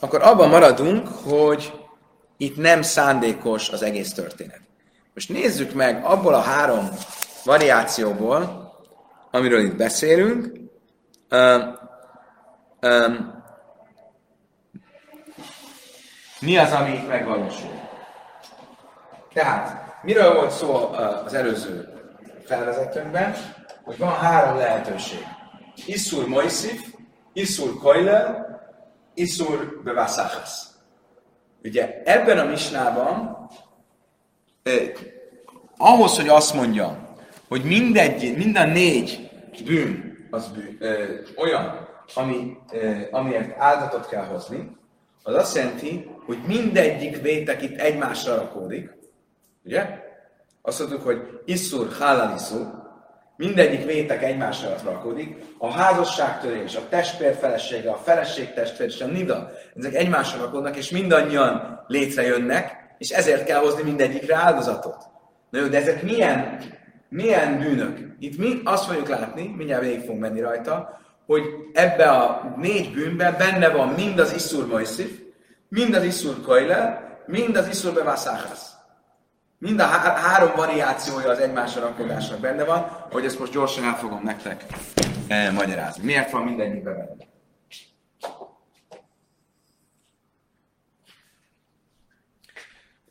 akkor abban maradunk, hogy itt nem szándékos az egész történet. Most nézzük meg abból a három variációból, amiről itt beszélünk, um, um, mi az, ami itt megvalósul. Tehát, miről volt szó az előző felvezetőnkben, hogy van három lehetőség. Iszur Moisif, Iszur Koilel, Iszur Bevasachasz. Ugye ebben a misnában eh, ahhoz, hogy azt mondja, hogy mindegy, minden négy bűn az bűn, eh, olyan, ami, eh, amiért áldatot kell hozni, az azt jelenti, hogy mindegyik vétek itt egymásra rakódik, ugye? Azt mondjuk, hogy iszur, hálal iszur, mindegyik vétek egymásra rakódik, a házasságtörés, a testvér felesége, a feleség testvér és a nida, ezek egymásra rakódnak, és mindannyian létrejönnek, és ezért kell hozni mindegyikre áldozatot. Na jó, de ezek milyen, milyen bűnök? Itt mi azt fogjuk látni, mindjárt végig fogunk menni rajta, hogy ebbe a négy bűnben benne van mind az Iszur Moisif, mind az Iszur mind az Iszur Bevaszáhász. Mind a há- három variációja az egymásra rakodásnak benne van, hogy ezt most gyorsan el fogom nektek eh, magyarázni. Miért van mindegyikben benne?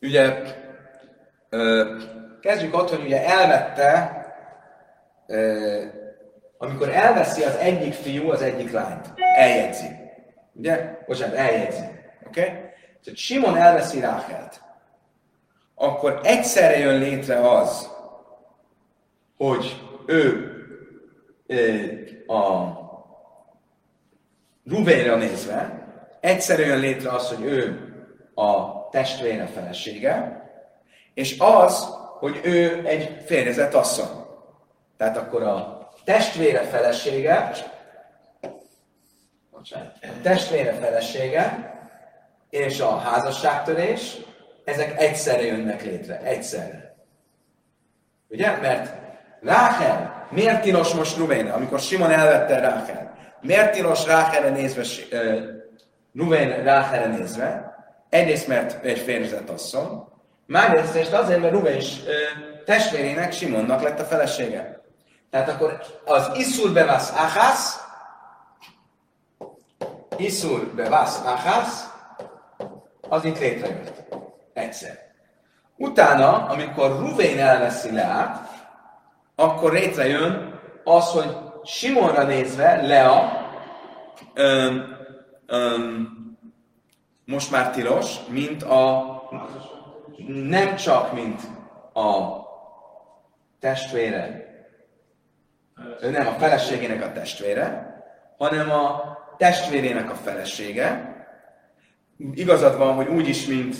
Ugye, ö, kezdjük ott, hogy ugye elvette, ö, amikor elveszi az egyik fiú az egyik lányt, eljegyzi. Ugye? Bocsánat, eljegyzi. Oké? Okay? Tehát Simon elveszi Rákelt. Akkor egyszerre jön létre az, hogy ő a Ruvénra nézve, egyszerűen jön létre az, hogy ő a testvére felesége, és az, hogy ő egy férjezett asszony. Tehát akkor a testvére felesége, a testvére felesége és a házasságtörés, ezek egyszerre jönnek létre, egyszerre. Ugye? Mert Ráhel, miért tilos most Ruvénre, amikor Simon elvette Ráhel? Miért tilos Ráhelre nézve, Ruvén Ráhelre nézve? Egyrészt, mert egy férjezett asszony, másrészt azért, mert Ruvén is testvérének, Simonnak lett a felesége. Tehát akkor az Iszur bevász Ahász, Iszur bevász Ahász, az itt létrejött. Egyszer. Utána, amikor Ruvén elveszi Leát, akkor létrejön az, hogy Simonra nézve Lea öm, öm, most már tilos, mint a nem csak mint a testvére, ő nem a feleségének a testvére, hanem a testvérének a felesége. Igazad van, hogy úgy is, mint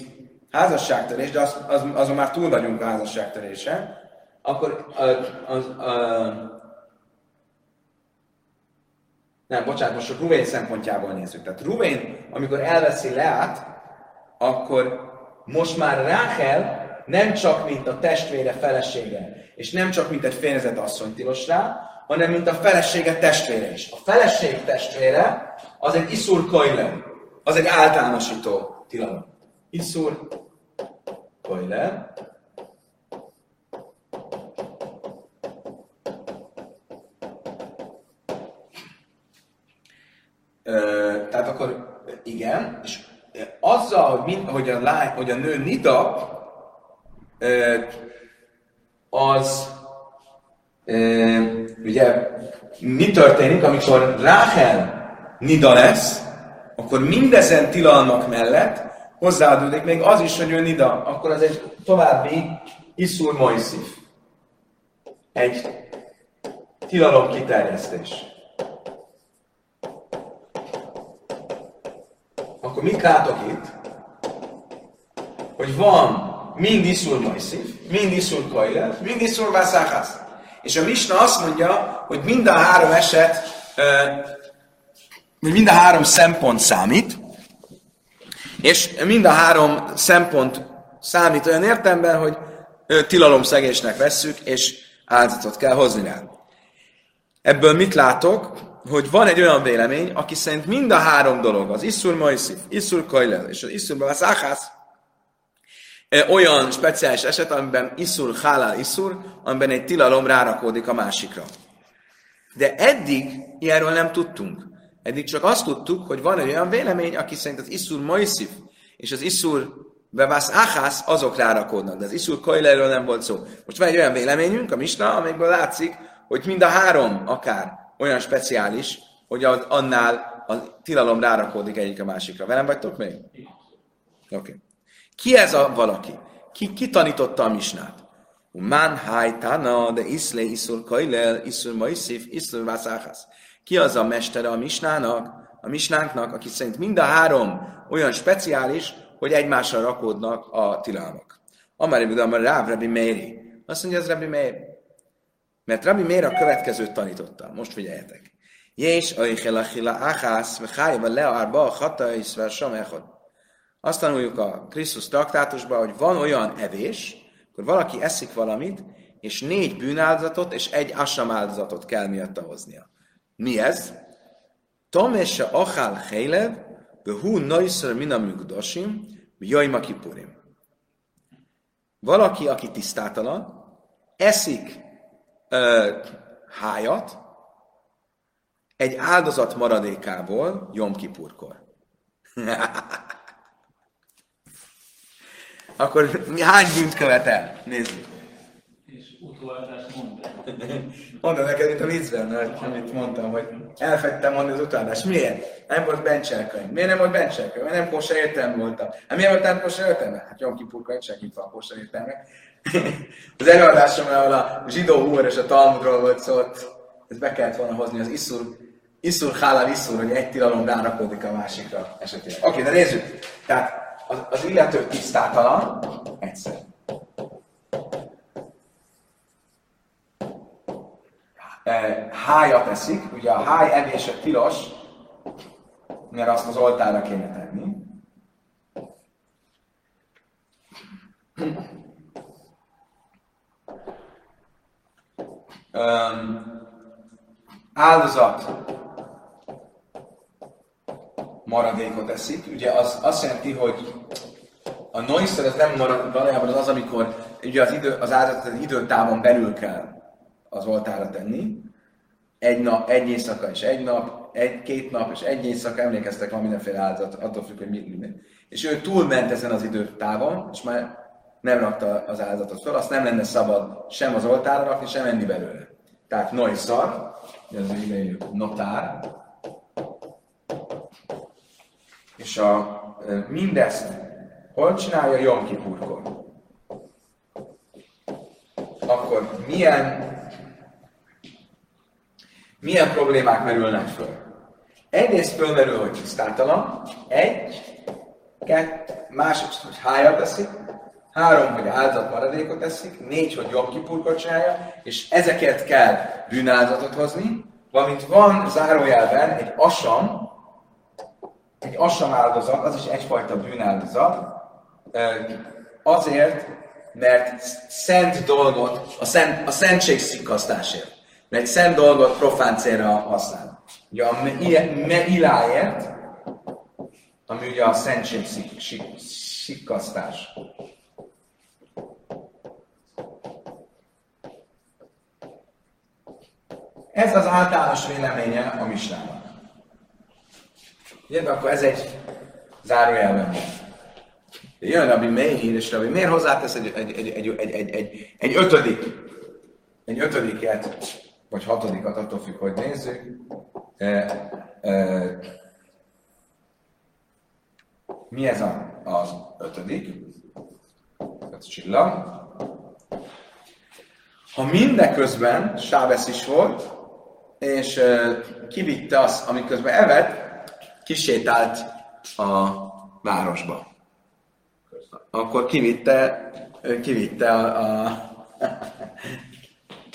házasságtörés, de az, az, azon már túl vagyunk a házasságtörése, akkor az, az, az, nem, bocsánat, most a Ruvén szempontjából nézzük. Tehát Ruvén, amikor elveszi Leát, akkor most már Ráhel nem csak mint a testvére felesége, és nem csak mint egy férjezett asszony tilos rá, hanem mint a felesége testvére is. A feleség testvére az egy iszur az egy általánosító tilalom. Iszur koilem, tehát akkor igen, és azzal, hogy, mind, hogy, a, lány, hogy a nő nida, az ugye mi történik, amikor Ráhel nida lesz, akkor mindezen tilalmak mellett hozzáadódik még az is, hogy ő nida, akkor az egy további iszur moiszif. Egy tilalom kiterjesztés. Akkor mit látok itt? Hogy van mind iszur majszív, mind iszur kajle, mind iszur vászáhász. És a Misna azt mondja, hogy mind a három eset, hogy mind a három szempont számít, és mind a három szempont számít olyan értemben, hogy tilalomszegésnek vesszük, és áldozatot kell hozni rá. Ebből mit látok? hogy van egy olyan vélemény, aki szerint mind a három dolog, az Iszur Moisif, Iszur Kajlel és az Iszur Baszáhász, olyan speciális eset, amiben Iszur Hálál Iszur, amiben egy tilalom rárakódik a másikra. De eddig ilyenről nem tudtunk. Eddig csak azt tudtuk, hogy van egy olyan vélemény, aki szerint az Iszur Moisif és az Iszur Bevász Achász, azok rárakódnak, de az Iszur Kajlerről nem volt szó. Most van egy olyan véleményünk, a Misna, amiből látszik, hogy mind a három akár olyan speciális, hogy az, annál a tilalom rárakódik egyik a másikra. Velem vagytok még? Oké. Okay. Ki ez a valaki? Ki, ki tanította a misnát? Man hajtana, de iszle iszur kajlel, iszur maisif, iszur vászáhász. Ki az a mestere a misnának, a misnánknak, aki szerint mind a három olyan speciális, hogy egymásra rakódnak a tilalmak. Amár ibn Ráv Rabbi Méri. Azt mondja, ez Rabbi Méri. Mert Rabbi Méri a következőt tanította. Most figyeljetek. Jés oichel achila achász, vechájva leárba hata iszvel sem echod. Azt tanuljuk a Krisztus traktátusban, hogy van olyan evés, akkor valaki eszik valamit, és négy bűnáldozatot és egy asam áldozatot kell miatta hoznia. Mi ez? Tomese achal heilev, Behu naiszer min amigdasim, jajma kipurim. Valaki, aki tisztátalan, eszik ö, hájat egy áldozat maradékából Jom Kipurkor. Akkor hány bűnt követel? Nézzük. És utólatást mondta. Mondom neked, mint a viccben, amit mondtam, hogy elfettem mondani az utálást. Miért? Nem volt bencselkönyv. Miért nem volt bencselkönyv? Mert nem kósa értelme voltam. Hát miért volt nem kósa értelme? Hát Jom Kipurka segít van kósa értelme. az előadásom, ahol a zsidó humor és a Talmudról volt szó, ez be kellett volna hozni az Iszur, Iszur Hálál Iszur, hogy egy tilalom rárakódik a másikra esetében. Oké, okay, de nézzük. Tehát az, az illető tisztátalan, egyszer. Hájat eszik, ugye a háj evése tilos, mert azt az oltára kéne tenni. Um, áldozat maradékot eszik. Ugye az azt jelenti, hogy a noiszer az nem marad, valójában az az, amikor ugye az, idő, az áldozat az időtávon belül kell az oltára tenni. Egy nap, egy éjszaka és egy nap, egy, két nap és egy éjszaka, emlékeztek, van mindenféle áldozat, attól függ, hogy mit minden. És ő túlment ezen az időtávon, és már nem rakta az áldozatot fel, azt nem lenne szabad sem az oltára rakni, sem enni belőle. Tehát Noisar, ez az idejű notár, és a, mindezt hol csinálja Jom Kipurkor? Akkor milyen milyen problémák merülnek föl? Egyrészt fölmerül, hogy tisztátalan, egy, kettő, másodszor, hogy hájat teszik, három, hogy áldozat maradékot eszik, négy, hogy jobb kipurkot csinálja, és ezeket kell bűnáldozatot hozni, valamint van zárójelben egy asam, egy asam áldozat, az is egyfajta bűnáldozat, azért, mert szent dolgot, a, szent, a szentség szikasztásért mert egy szent dolgot profán célra használ. Ugye a meiláért, ami ugye a szentség sikkasztás. Ez az általános véleménye a misnának. Ugye, akkor ez egy zárójelben Jön Rabbi Meir, és Rabbi Meir hozzátesz egy, egy, egy, egy, egy, egy, egy ötödik, egy ötödiket vagy hatodikat, attól függ, hogy nézzük. E, e, mi ez a, az ötödik? Ez csillag. Ha mindeközben Sávesz is volt, és e, kivitte azt, amiközben evett, kisétált a városba. Akkor kivitte, kivitte a, a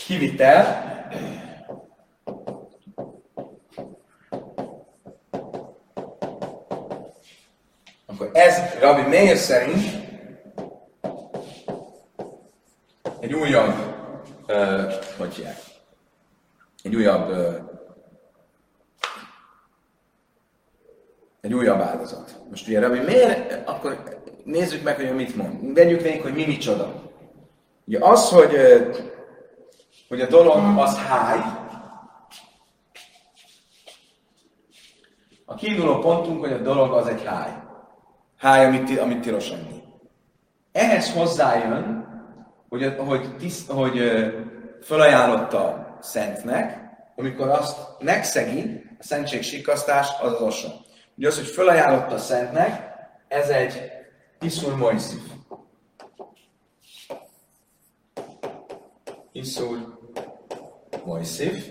kivitel, akkor ez Rabbi Meir szerint egy újabb, uh, hogy hívják, egy újabb uh, egy újabb áldozat. Most ugye Rabbi, miért, akkor nézzük meg, hogy mit mond. Vegyük végig, hogy mi micsoda. Ugye az, hogy, hogy a dolog az háj, a kiinduló pontunk, hogy a dolog az egy háj. Háj, amit, amit tilos enni. Ehhez hozzájön, hogy, hogy, tiszt, hogy felajánlotta szentnek, amikor azt megszegi, a szentség sikasztás, az az osa. Ugye az, hogy felajánlotta szentnek, ez egy iszur mojszif. Iszur mojszif.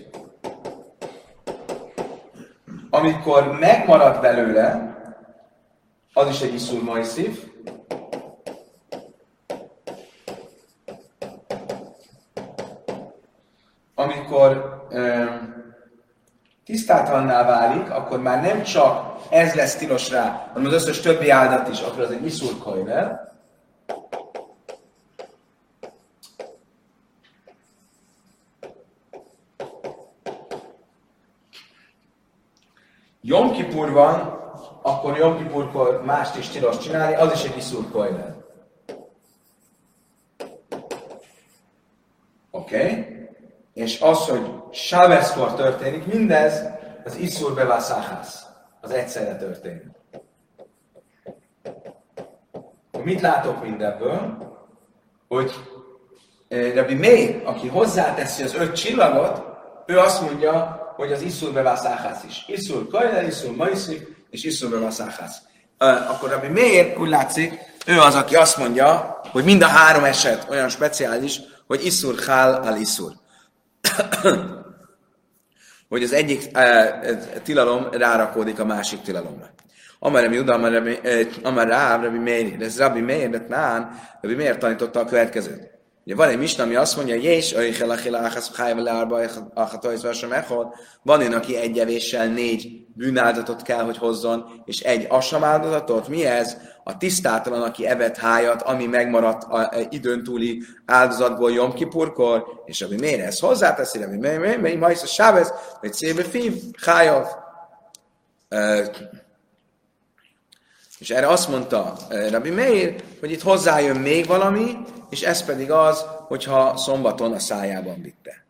Amikor megmarad belőle, az is egy iszur mojszif, amikor tisztátalanná válik, akkor már nem csak ez lesz tilos rá, hanem az összes többi áldat is, akkor az egy iszur kajvel. Jom Kipur van, akkor Jom Kipurkor mást is tilos csinálni, az is egy iszur kajvel. Oké? Okay? és az, hogy Sáveszkor történik, mindez az Iszur Bevászáhász. Az egyszerre történik. Mit látok mindebből? Hogy eh, Rabbi May, aki hozzáteszi az öt csillagot, ő azt mondja, hogy az Iszur Bevászáhász is. Iszur Kajla, Iszur Maiszik, és Iszur Bevászáhász. Akkor Rabbi Meir úgy látszik, ő az, aki azt mondja, hogy mind a három eset olyan speciális, hogy Iszur Hál al Iszur. hogy az egyik tilalom rárakódik a másik tilalomra. Amar mi Uda, Amar Ráv, Rabbi Meir, ez Rabbi Meir, Rabbi Meir tanította a következőt. Ugye van egy misna, ami azt mondja, Jés, Öjjel, Achil, Achasz, Chájva, Leárba. Van én, aki egy evéssel négy bűnáldatot kell, hogy hozzon, és egy asam áldozatot. Mi ez? A tisztátalan, aki evett hájat, ami megmaradt a, a időn túli áldozatból Jom Kipurkor, és ami miért ez hozzáteszi, ami miért, miért, miért, miért, a Sávez, vagy Szébe Fiv, Hájav. És erre azt mondta Rabbi Meir, hogy itt hozzájön még valami, és ez pedig az, hogyha szombaton a szájában vitte.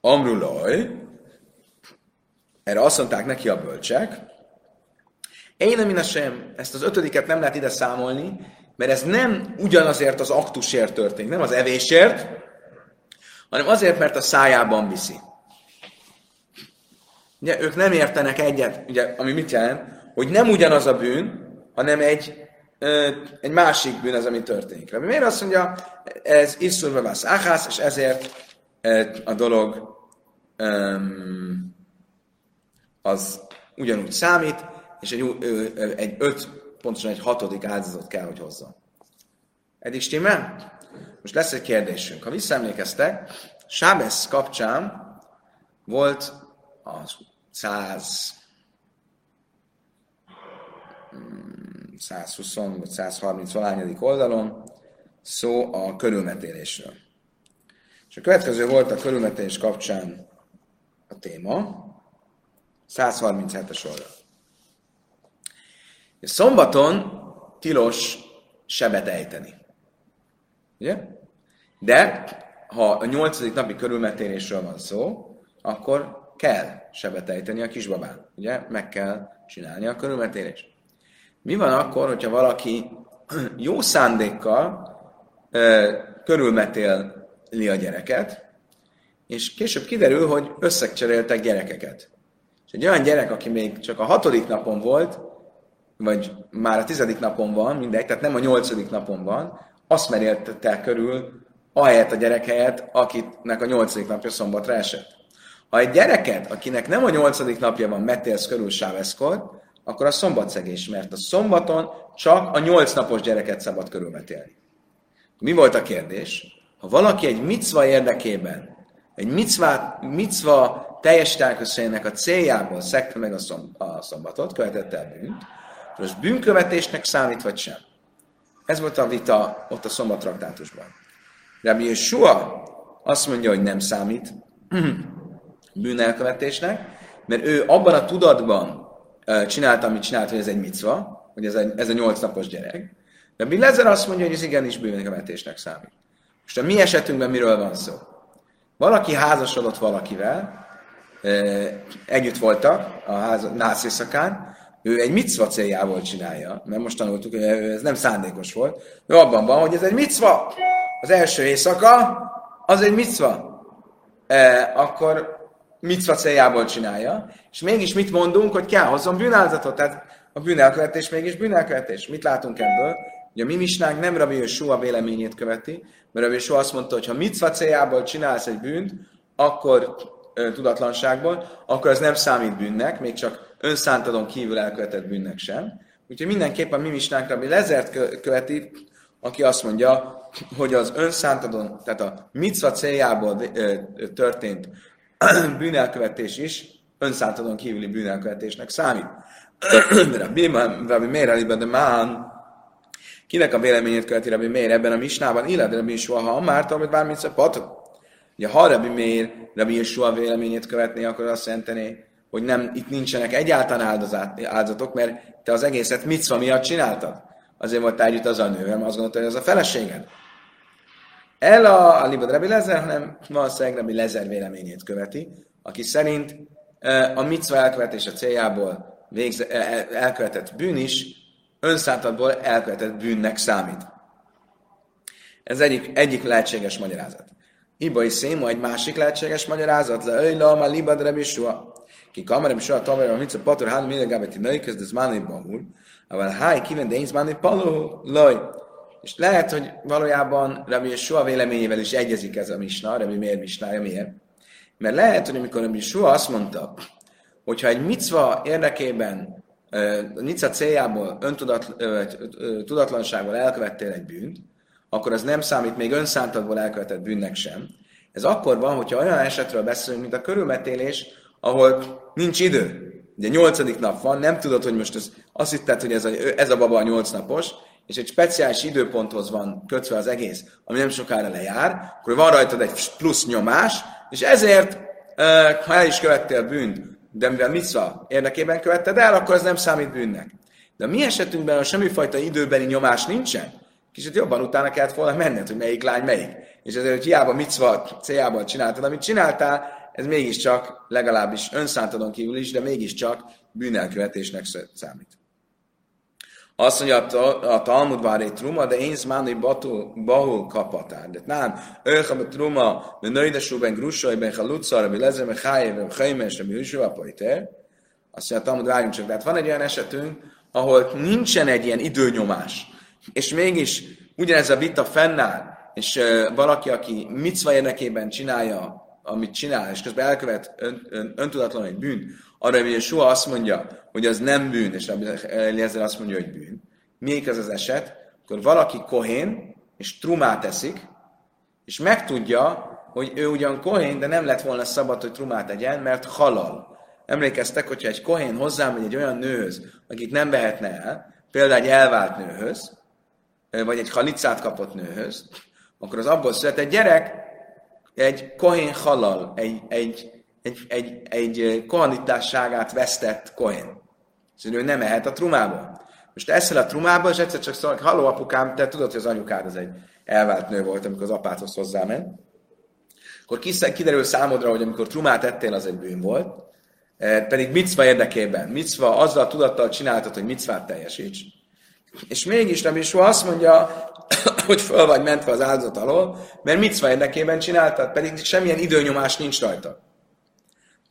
Amrulaj, erre azt mondták neki a bölcsek, én nem sem, ezt az ötödiket nem lehet ide számolni, mert ez nem ugyanazért az aktusért történik, nem az evésért, hanem azért, mert a szájában viszi. Ugye, ők nem értenek egyet, ugye, ami mit jelent, hogy nem ugyanaz a bűn, hanem egy, ö, egy másik bűn az, ami történik. Rabbi miért azt mondja, ez iszur bevász áhász, és ezért a dolog um, az ugyanúgy számít, és egy, egy öt, pontosan egy hatodik áldozat kell, hogy hozzon. Eddig stimmel? Most lesz egy kérdésünk. Ha visszaemlékeztek, Sábesz kapcsán volt a 100 120 vagy 130 valányadik oldalon szó a körülmetélésről. És a következő volt a körülmetélés kapcsán a téma, 137-es oldal. És szombaton tilos sebet ejteni. Ugye? De ha a nyolcadik napi körülmetélésről van szó, akkor kell sebet ejteni a kisbabán. Ugye? Meg kell csinálni a körülmetélést. Mi van akkor, hogyha valaki jó szándékkal ö, körülmetéli a gyereket, és később kiderül, hogy összecseréltek gyerekeket. És egy olyan gyerek, aki még csak a hatodik napon volt, vagy már a tizedik napon van, mindegy, tehát nem a nyolcadik napon van, azt meréltette körül ahelyett a gyerek helyett, akinek a nyolcadik napja szombatra esett. Ha egy gyereket, akinek nem a nyolcadik napja van, metélsz körül sáveszkor, akkor a szombatszegés, mert a szombaton csak a nyolc napos gyereket szabad körülmetélni. Mi volt a kérdés? Ha valaki egy micva érdekében, egy micva, micva teljes teljesítésének a céljából szekte meg a, szom, a szombatot, követette el bűnt, most bűnkövetésnek számít vagy sem? Ez volt a vita ott a szombatraktátusban. Rabbi Yeshua azt mondja, hogy nem számít, bűnelkövetésnek, mert ő abban a tudatban csinálta, amit csinált, hogy ez egy micva, hogy ez a, ez a nyolc napos gyerek. De Bilezer azt mondja, hogy ez igenis bűnelkövetésnek számít. Most a mi esetünkben miről van szó? Valaki házasodott valakivel, együtt voltak a ház, nász éjszakán, ő egy micva céljából csinálja, mert most tanultuk, hogy ez nem szándékos volt. Ő abban van, hogy ez egy micva. Az első éjszaka, az egy micva. E, akkor micva céljából csinálja, és mégis mit mondunk, hogy kell hozzon bűnáldozatot, tehát a bűnelkövetés mégis bűnelkövetés. Mit látunk ebből? Hogy a mi misnánk nem Rabbi Soha véleményét követi, mert Rabbi Soha azt mondta, hogy ha micva céljából csinálsz egy bűnt, akkor tudatlanságból, akkor ez nem számít bűnnek, még csak önszántadon kívül elkövetett bűnnek sem. Úgyhogy mindenképpen mi misnánk Rabbi Lezert követi, aki azt mondja, hogy az önszántadon, tehát a micva céljából történt bűnelkövetés is önszántadon kívüli bűnelkövetésnek számít. Rabbi Meir Aliba de Mán, kinek a véleményét követi Rabbi Meir ebben a misnában, illetve Rabbi Soha, ha már amit bármit szepatod. Ugye, ha Rabbi Meir Rabbi Yeshua véleményét követné, akkor azt jelenteni, hogy nem, itt nincsenek egyáltalán áldozat, áldozatok, mert te az egészet micva miatt csináltad. Azért volt együtt az a nővel, mert azt gondolta, hogy az a feleséged. El a, a Libad Rabbi Lezer, hanem valószínűleg Rabbi Lezer véleményét követi, aki szerint a micva elkövetése céljából végze, elkövetett bűn is önszántatból elkövetett bűnnek számít. Ez egyik, egyik lehetséges magyarázat. Ibai széma egy másik lehetséges magyarázat, le öjla, ma libad rebi soha. Ki kamerem soha tavar, a mitzva pator, hán minden gábeti női, kezd ez máni bahul. Aval háj, kiven, de én máni palu, loj. És lehet, hogy valójában Rabbi soha véleményével is egyezik ez a misna, Rabbi miért misnája, miért? Mert lehet, hogy amikor Rabbi soha azt mondta, hogyha egy micva érdekében, a micva céljából öntudat, tudatlanságból elkövettél egy bűnt, akkor az nem számít még önszántadból elkövetett bűnnek sem. Ez akkor van, hogyha olyan esetről beszélünk, mint a körülmetélés, ahol nincs idő. Ugye nyolcadik nap van, nem tudod, hogy most ez, azt hitted, hogy ez a, ez a baba a nyolc napos, és egy speciális időponthoz van kötve az egész, ami nem sokára lejár, akkor van rajtad egy plusz nyomás, és ezért, ha el is követtél bűnt, de mivel mitzva érdekében követted el, akkor ez nem számít bűnnek. De a mi esetünkben, ha semmifajta időbeli nyomás nincsen, kicsit jobban utána kellett volna menned, hogy melyik lány melyik. És ezért, hogy hiába micva céljából csináltad, amit csináltál, ez mégiscsak, legalábbis önszántadon kívül is, de mégiscsak bűnelkövetésnek számít. Azt mondja, a Talmud vár egy truma, de én zmáni bahul kapatár. De nem, ők a truma, de nöjdesúben grusajben, ha lucszar, mi lezre, meg hájében, hajmes, mi hűsőva pajter. Azt mondja, a Talmud várjunk csak. Tehát van egy olyan esetünk, ahol nincsen egy ilyen időnyomás, és mégis ugyanez a vita fennáll, és uh, valaki, aki micva érdekében csinálja, amit csinál, és közben elkövet ön, ön, öntudatlan egy bűn, arra, soha azt mondja, hogy az nem bűn, és Eliezer azt mondja, hogy bűn. Még ez az eset, akkor valaki kohén, és trumát eszik, és megtudja, hogy ő ugyan kohén, de nem lett volna szabad, hogy trumát egyen, mert halal. Emlékeztek, hogyha egy kohén hozzámegy egy olyan nőhöz, akit nem vehetne el, például egy elvált nőhöz, vagy egy halicát kapott nőhöz, akkor az abból született gyerek egy kohén halal, egy, egy, egy, egy, egy kohanitásságát vesztett kohén. Szóval ő nem ehet a trumából. Most eszel a trumába, és egyszer csak szól, haló apukám, te tudod, hogy az anyukád az egy elvált nő volt, amikor az apádhoz hozzáment. Akkor kiderül számodra, hogy amikor trumát ettél, az egy bűn volt, pedig micva érdekében, micva azzal a tudattal csináltad, hogy micvát teljesíts. És mégis nem is azt mondja, hogy föl vagy mentve az áldozat alól, mert micva érdekében csináltad, pedig semmilyen időnyomás nincs rajta.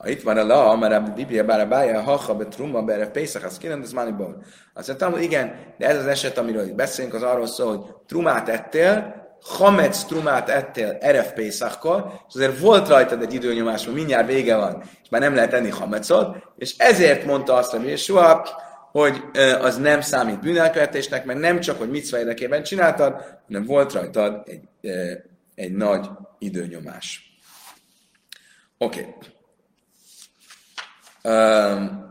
Itt van a la, mert a Biblia bár a bája, ha ha betruma, bere Pészak, az kinem, ez maniból. Azt mondtam, igen, de ez az eset, amiről itt beszélünk, az arról szól, hogy trumát ettél, Hamec trumát ettél Erev Pészakkor, és azért volt rajtad egy időnyomás, mert mindjárt vége van, és már nem lehet enni hamecot, és ezért mondta azt a Jésua, hogy az nem számít bűnelkövetésnek, mert nem csak, hogy mit érdekében csináltad, hanem volt rajtad egy, egy nagy időnyomás. Oké. Okay. Um,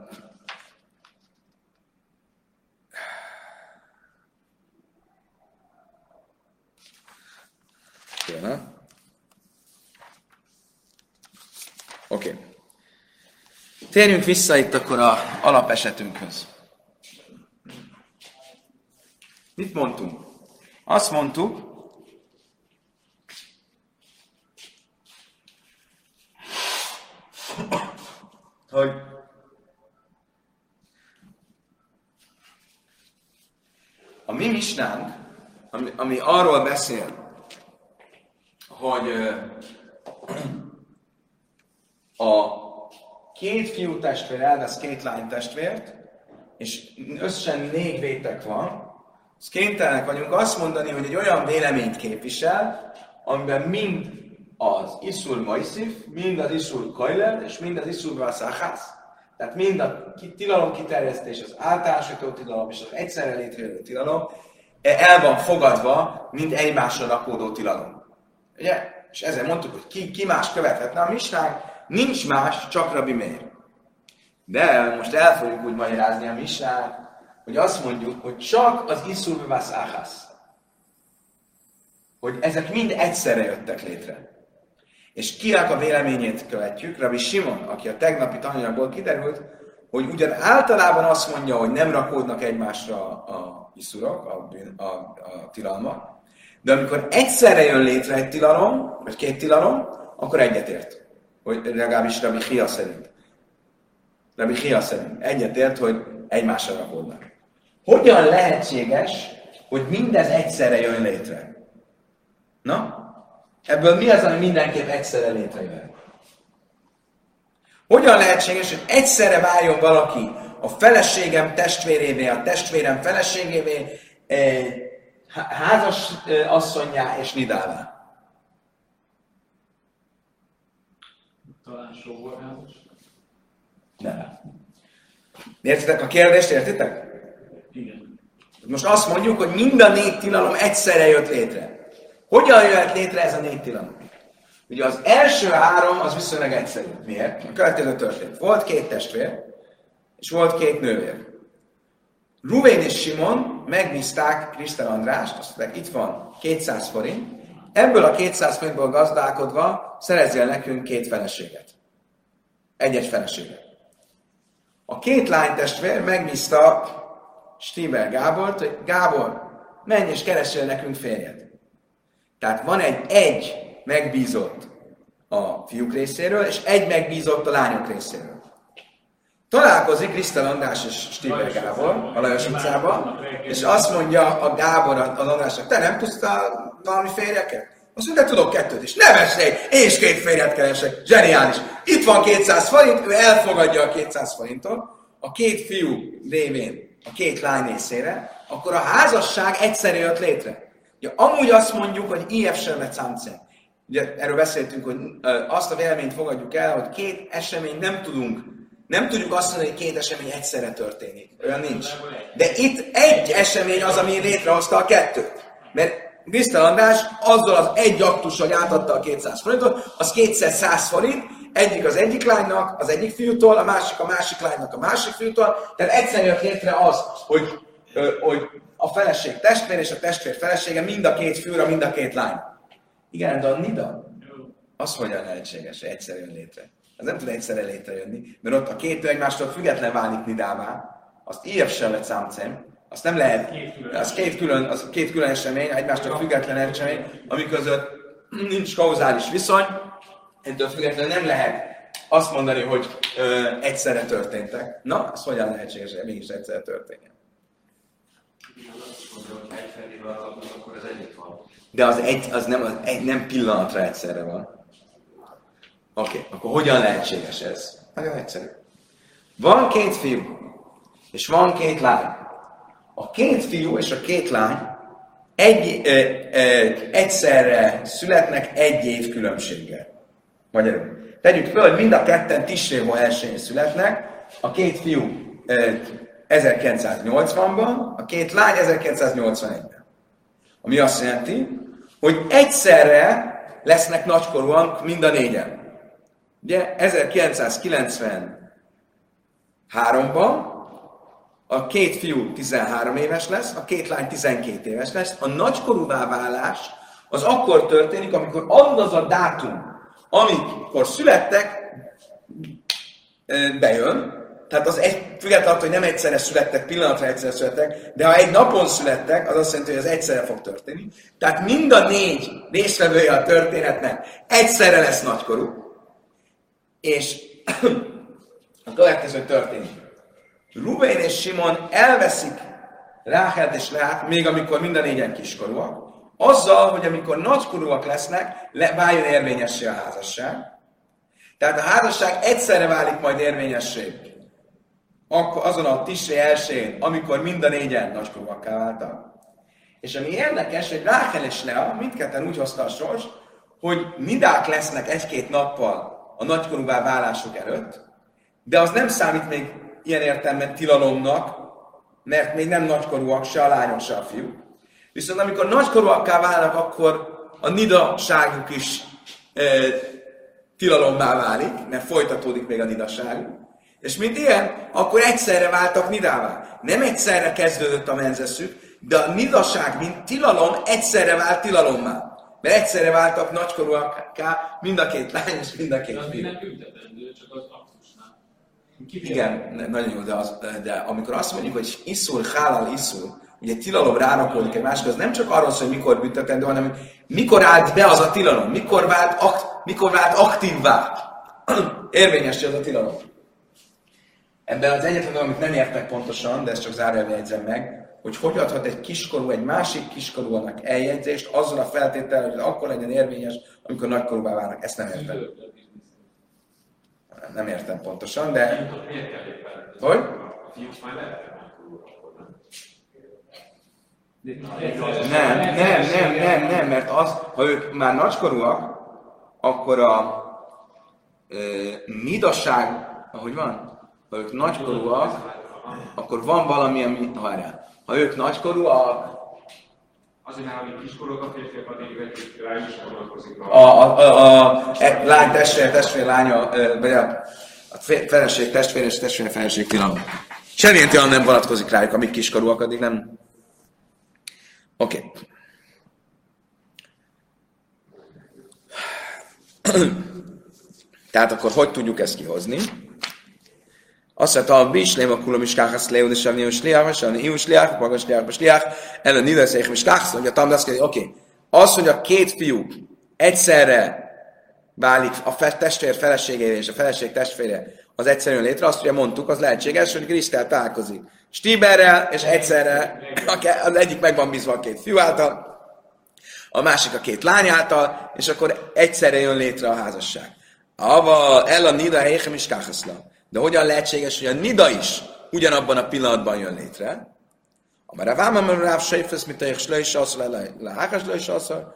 Oké. Okay. Térjünk vissza itt akkor a alapesetünkhöz. Mit mondtunk? Azt mondtuk, hogy a mi misnánk, ami, ami arról beszél, hogy a két fiú testvér elvesz két lány testvért, és összesen négy vétek van, az kénytelenek vagyunk azt mondani, hogy egy olyan véleményt képvisel, amiben mind az Iszul Moisif, mind az Iszul Kajler, és mind az Iszul Vaszáhász. Tehát mind a tilalom kiterjesztés, az általánosító tilalom és az egyszerre létrejövő tilalom e, el van fogadva, mint egymásra rakódó tilalom. Ugye? És ezzel mondtuk, hogy ki, ki más követhetne a misnák, nincs más, csak Rabbi Meir. De most el fogjuk úgy magyarázni a misnát, hogy azt mondjuk, hogy csak az Iszul Vaszáhász. Hogy ezek mind egyszerre jöttek létre. És kinek a véleményét követjük? Rabbi Simon, aki a tegnapi tananyagból kiderült, hogy ugyan általában azt mondja, hogy nem rakódnak egymásra a iszurok, a, a, a tilalmak, de amikor egyszerre jön létre egy tilalom, vagy két tilalom, akkor egyetért. Hogy legalábbis Rabbi Chia szerint. Rabbi Chia szerint. Egyetért, hogy egymásra rakódnak. Hogyan lehetséges, hogy mindez egyszerre jön létre? Na? Ebből mi az, ami mindenképp egyszerre létrejön? Hogyan lehetséges, hogy egyszerre váljon valaki a feleségem testvérévé, a testvérem feleségévé, eh, házas eh, asszonyá és nidává? Talán sógorházas? Nem. Értitek a kérdést, értitek? Igen. Most azt mondjuk, hogy mind a négy tilalom egyszerre jött létre. Hogyan jöhet létre ez a négy tilalom? Ugye az első három az viszonylag egyszerű. Miért? A következő történt. Volt két testvér, és volt két nővér. Ruvén és Simon megbízták Krisztel Andrást, azt mondták, itt van 200 forint, ebből a 200 forintból gazdálkodva szerezzél nekünk két feleséget. Egy-egy feleséget. A két lánytestvér megbízta Stiber Gábort, hogy Gábor, menj és keresél nekünk férjet. Tehát van egy egy megbízott a fiúk részéről, és egy megbízott a lányok részéről. Találkozik Krisztel András és Stiber Gábor a Lajos utcában, és azt mondja a Gábor az Andrásnak, te nem tudsz valami férjeket? Azt mondja, tudok kettőt is. Ne vessék, én is két férjet keresek. Zseniális. Itt van 200 forint, ő elfogadja a 200 forintot, a két fiú révén a két lány részére, akkor a házasság egyszerű jött létre. Ugye, amúgy azt mondjuk, hogy IF sem számcen. Ugye erről beszéltünk, hogy azt a véleményt fogadjuk el, hogy két esemény nem tudunk, nem tudjuk azt mondani, hogy két esemény egyszerre történik. Olyan nincs. De itt egy esemény az, ami létrehozta a kettőt. Mert Krisztel András azzal az egy aktussal átadta a 200 forintot, az kétszer 100 forint, egyik az egyik lánynak, az egyik fiútól, a másik a másik lánynak a másik fiútól. Tehát egyszer jött létre az, hogy, hogy a feleség testvér és a testvér felesége mind a két fűra, mind a két lány. Igen, de a nida, az hogyan lehetséges, hogy egyszer jön létre? Az nem tud egyszerre létrejönni, mert ott a két egymástól független válik nidává, azt ilyet sem lett számcem, azt nem lehet, az két külön, az két külön esemény, egymástól független esemény, ami között nincs kauzális viszony, ettől függetlenül nem lehet azt mondani, hogy ö, egyszerre történtek. Na, az hogyan lehetséges, hogy mégis egyszerre történjen? akkor az egyik van. De az egy, az nem, az egy, nem pillanatra egyszerre van. Oké, okay, akkor hogyan lehetséges ez? Nagyon egyszerű. Van két fiú, és van két lány. A két fiú és a két lány egy, ö, ö, egyszerre születnek egy év különbséggel. Magyarul. Tegyük fel, hogy mind a ketten Tisrévo elsőjén születnek, a két fiú 1980-ban, a két lány 1981-ben. Ami azt jelenti, hogy egyszerre lesznek nagykorúak mind a négyen. Ugye 1993-ban a két fiú 13 éves lesz, a két lány 12 éves lesz. A nagykorúvá válás az akkor történik, amikor az a dátum, amikor születtek, bejön, tehát az egy, függetlenül attól, hogy nem egyszerre születtek, pillanatra egyszerre születtek, de ha egy napon születtek, az azt jelenti, hogy az egyszerre fog történni. Tehát mind a négy részvevője a történetnek egyszerre lesz nagykorú, és a következő történik. Rubén és Simon elveszik Ráhelt és Leát, még amikor mind a négyen kiskorúak, azzal, hogy amikor nagykorúak lesznek, le, váljon érvényessé a házasság. Tehát a házasság egyszerre válik majd érvényessé akkor azon a tisré elsőjén, amikor mind a négyen nagykorúakká váltak. És ami érdekes, hogy Rákel és Lea mindketten úgy hozta a sors, hogy nidák lesznek egy-két nappal a nagykorúvá válásuk előtt, de az nem számít még ilyen értelemben tilalomnak, mert még nem nagykorúak, se a lányok, se a fiúk. Viszont amikor nagykorúakká válnak, akkor a nidaságuk is e, tilalommá válik, mert folytatódik még a nidaságuk. És mint ilyen, akkor egyszerre váltak nidává. Nem egyszerre kezdődött a menzeszük, de a nidaság, mint tilalom, egyszerre vált tilalommá. Mert egyszerre váltak nagykorúakká mind a két lány és mind a két fiú. Nem büntetendő, csak az aktusnál. Igen, nagyon jó, de, az, de amikor azt mondjuk, hogy iszul, hálal, iszul, ugye tilalom rárakolni egy másik, az nem csak arról szól, hogy mikor büntetendő, hanem mikor állt be az a tilalom, mikor vált, akt, mikor vált aktívvá. Érvényes az a tilalom. Ebben az egyetlen amit nem értek pontosan, de ezt csak zárójelben jegyzem meg, hogy hogy adhat egy kiskorú egy másik kiskorúnak eljegyzést azzal a feltétellel, hogy akkor legyen érvényes, amikor nagykorúvá válnak. Ezt nem értem. Nem értem pontosan, de... Hogy? Nem? Nem, nem, nem, nem, nem, mert az, ha ők már nagykorúak, akkor a ö, nidaság, ahogy van, ha ők nagykorúak, akkor van valami, ami, várjál, ha ők nagykorúak, Azért, mert amíg kiskorúak a férfiak, addig egy rájuk is vonatkozik a, a, a, a, a lány testvér, testvér lánya, vagy a, a feleség testvér és testvér feleség tilalom. Semmilyen tilalom nem vonatkozik rájuk, amíg kiskorúak, addig nem. Oké. Okay. Tehát akkor hogy tudjuk ezt kihozni? Azt mondta, a bislém a kulom is káhasz leó, de sem nius liach, és sem nius liach, magas liach, liach, ellen nidesz éch is káhasz, mondja Tamdaszkedi, oké. Okay. Az, hogy a két fiú egyszerre válik a fe- testvér feleségére és a feleség testvére, az egyszerűen létre, azt ugye mondtuk, az lehetséges, hogy Krisztel találkozik Stiberrel, és egyszerre az egyik meg van bízva a két fiú által, a másik a két lány által, és akkor egyszerre jön létre a házasság. Ava, el a nida helyem is káhaszla. De hogyan lehetséges, hogy a nida is ugyanabban a pillanatban jön létre? A váma, mert ráv sejfesz, mint a slöjs asszal, lehákas slöjs asszal,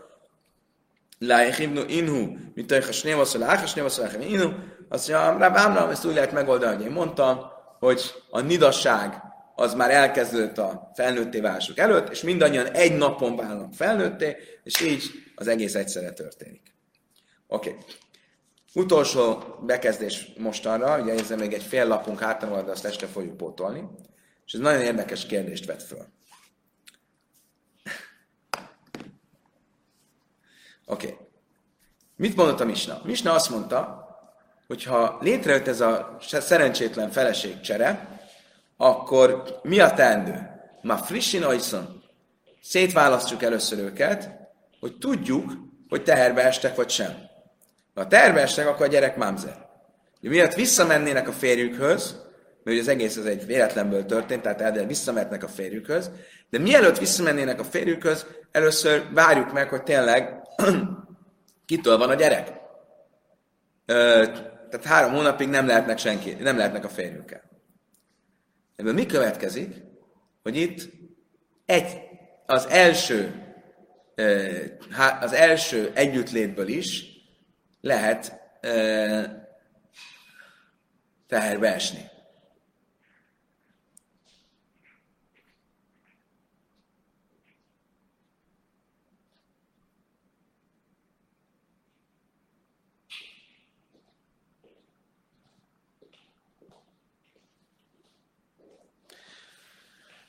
leháchivnu inhu, mint a snév asszal, lehákas snév asszal, inhu, azt mondja, Ráv Ámram, ezt úgy lehet megoldani, hogy én mondtam, hogy a nidasság az már elkezdődött a felnőtté válások előtt, és mindannyian egy napon válnak felnőtté, és így az egész egyszerre történik. Oké. Okay. Utolsó bekezdés mostanra, ugye ezzel még egy fél lapunk hátra de azt este fogjuk pótolni, és ez nagyon érdekes kérdést vet föl. Oké. Okay. Mit mondott a Misna? Misna azt mondta, hogy ha létrejött ez a szerencsétlen feleség csere, akkor mi a teendő? Ma frissin ajszon. Szétválasztjuk először őket, hogy tudjuk, hogy teherbe estek vagy sem. Ha teherbe estek, akkor a gyerek mamzer. Miatt visszamennének a férjükhöz, mert az egész az egy véletlenből történt, tehát elder visszamehetnek a férjükhöz, de mielőtt visszamennének a férjükhöz, először várjuk meg, hogy tényleg kitől van a gyerek. Ö, tehát három hónapig nem lehetnek senki, nem lehetnek a férjükkel. Ebből mi következik? Hogy itt egy, az első az első együttlétből is lehet teherbe esni.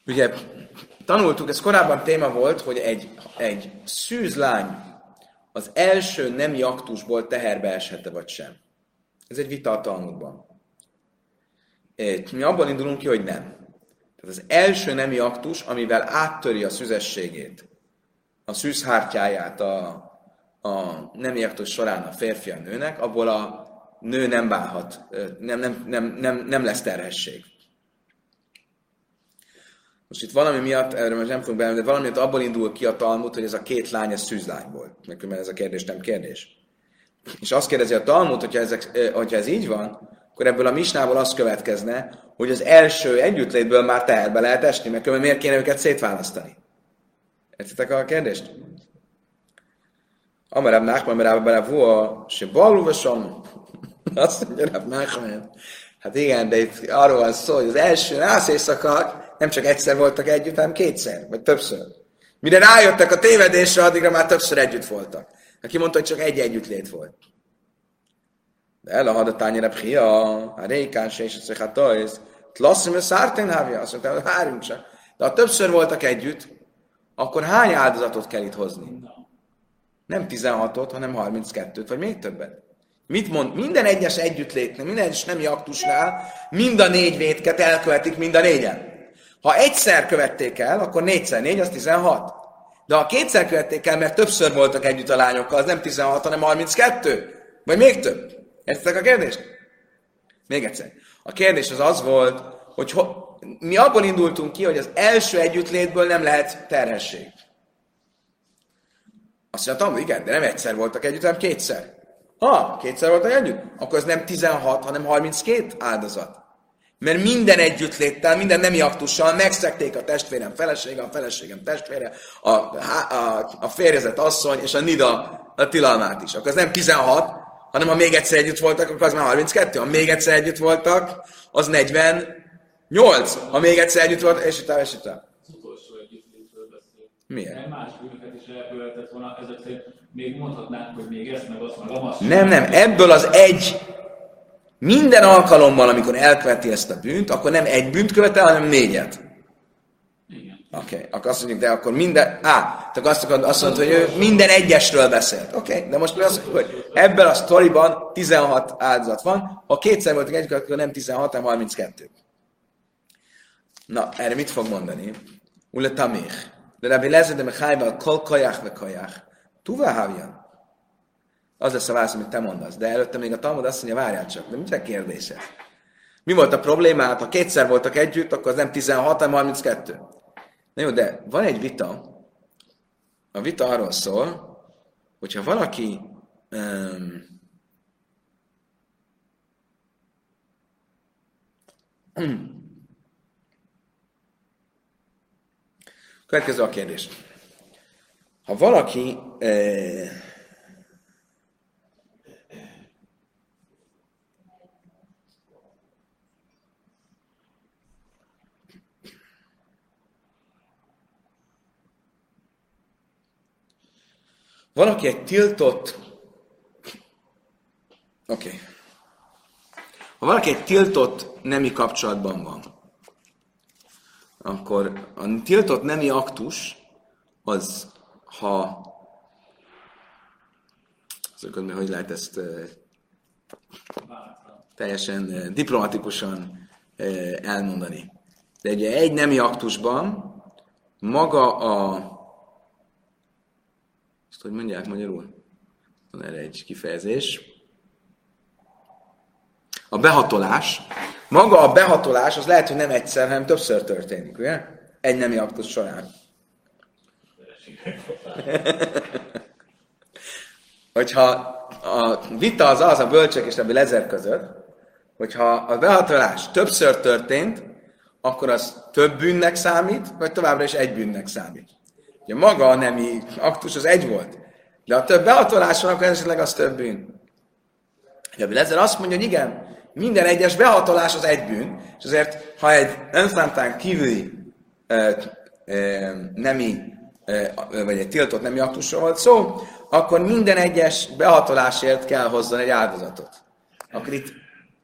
Ugye tanultuk, ez korábban téma volt, hogy egy, egy szűzlány az első nemi aktusból teherbe eshette vagy sem. Ez egy vita a Talmudban. Mi abban indulunk ki, hogy nem. Tehát az első nemi aktus, amivel áttöri a szüzességét, a szűzhártyáját a, a nemi aktus során a férfi a nőnek, abból a nő nem válhat, nem, nem, nem, nem, nem lesz terhesség. Most itt valami miatt, erről most nem fogunk bele, de valami miatt abból indul ki a Talmud, hogy ez a két lány, ez szűzlány volt. Mert ez a kérdés nem kérdés. És azt kérdezi a Talmud, hogyha, ezek, hogyha ez így van, akkor ebből a misnából az következne, hogy az első együttlétből már teherbe lehet esni, mert miért kéne őket szétválasztani? Értitek a kérdést? Amarab Nachman, mert bele vua, se balú, Azt mondja. Hát igen, de itt arról van szó, hogy az első nász éjszaka nem csak egyszer voltak együtt, hanem kétszer, vagy többször. Mire rájöttek a tévedésre, addigra már többször együtt voltak. Aki mondta, hogy csak egy együttlét volt. De el a hadatányra pria, a rékás és a cechatajsz, tlasszim a szártén hávja, azt mondta, várjunk csak. De ha többször voltak együtt, akkor hány áldozatot kell itt hozni? Nem 16-ot, hanem 32-t, vagy még többet. Mit mond? Minden egyes együttlétnél, minden egyes nemi aktusnál mind a négy vétket elkövetik mind a négyen. Ha egyszer követték el, akkor négyszer négy, az 16. De ha kétszer követték el, mert többször voltak együtt a lányokkal, az nem 16, hanem 32. Vagy még több. Értitek a kérdést? Még egyszer. A kérdés az az volt, hogy ho- mi abból indultunk ki, hogy az első együttlétből nem lehet terhesség. Azt mondtam, igen, de nem egyszer voltak együtt, hanem kétszer. Ha kétszer voltak együtt, akkor ez nem 16, hanem 32 áldozat. Mert minden együttléttel, minden nemi aktussal megszekték a testvérem felesége, a feleségem testvére, a, a, a férjezett asszony és a nida a tilalmát is. Akkor ez nem 16, hanem ha még egyszer együtt voltak, akkor az már 32. Ha még egyszer együtt voltak, az 48. Ha még egyszer együtt voltak, és itt és Az beszél. Miért? Mert más bűnöket is elkövetett volna, ezek szerint még mondhatnánk, hogy még ezt, meg azt, meg azt. Nem, nem, ebből az egy, minden alkalommal, amikor elköveti ezt a bűnt, akkor nem egy bűnt követel, hanem négyet. Oké, okay. akkor azt mondjuk, de akkor minden... Á, csak azt, akar, azt mondta, hogy ő minden egyesről beszélt. Oké, okay. de most mi az, hogy ebben a sztoriban 16 áldozat van, ha kétszer voltak egyik, akkor nem 16, hanem 32. Na, erre mit fog mondani? Ule tamich. De Rabbi Lezer de Mechaival kol kajach ve kajach. Tuva havjan. Az lesz a válasz, amit te mondasz. De előtte még a Talmud azt mondja, várjál csak, de mit a kérdése? Mi volt a probléma? Hát, ha kétszer voltak együtt, akkor az nem 16, hanem 32. Na jó, de van egy vita. A vita arról szól, hogyha valaki um, Következő a kérdés. Ha valaki eh, Valaki egy tiltott... Oké. Okay. Ha valaki egy tiltott nemi kapcsolatban van, akkor a tiltott nemi aktus az, ha azokon, hogy lehet ezt uh, teljesen uh, diplomatikusan uh, elmondani. De ugye egy nemi aktusban maga a ezt hogy mondják magyarul? Van erre egy kifejezés. A behatolás. Maga a behatolás, az lehet, hogy nem egyszer, hanem többször történik, ugye? Egy nemi aktus során. hogyha a vita az az a bölcsek és a lezer között, hogyha a behatolás többször történt, akkor az több bűnnek számít, vagy továbbra is egy bűnnek számít. Ugye maga a nemi aktus az egy volt. De ha több behatolás van, akkor esetleg az több bűn. Ugye ezzel azt mondja, hogy igen, minden egyes behatolás az egy bűn, és azért, ha egy önszámtán kívüli ö, ö, nemi, ö, vagy egy tiltott nemi aktusról volt szó, akkor minden egyes behatolásért kell hozzon egy áldozatot. Akkor itt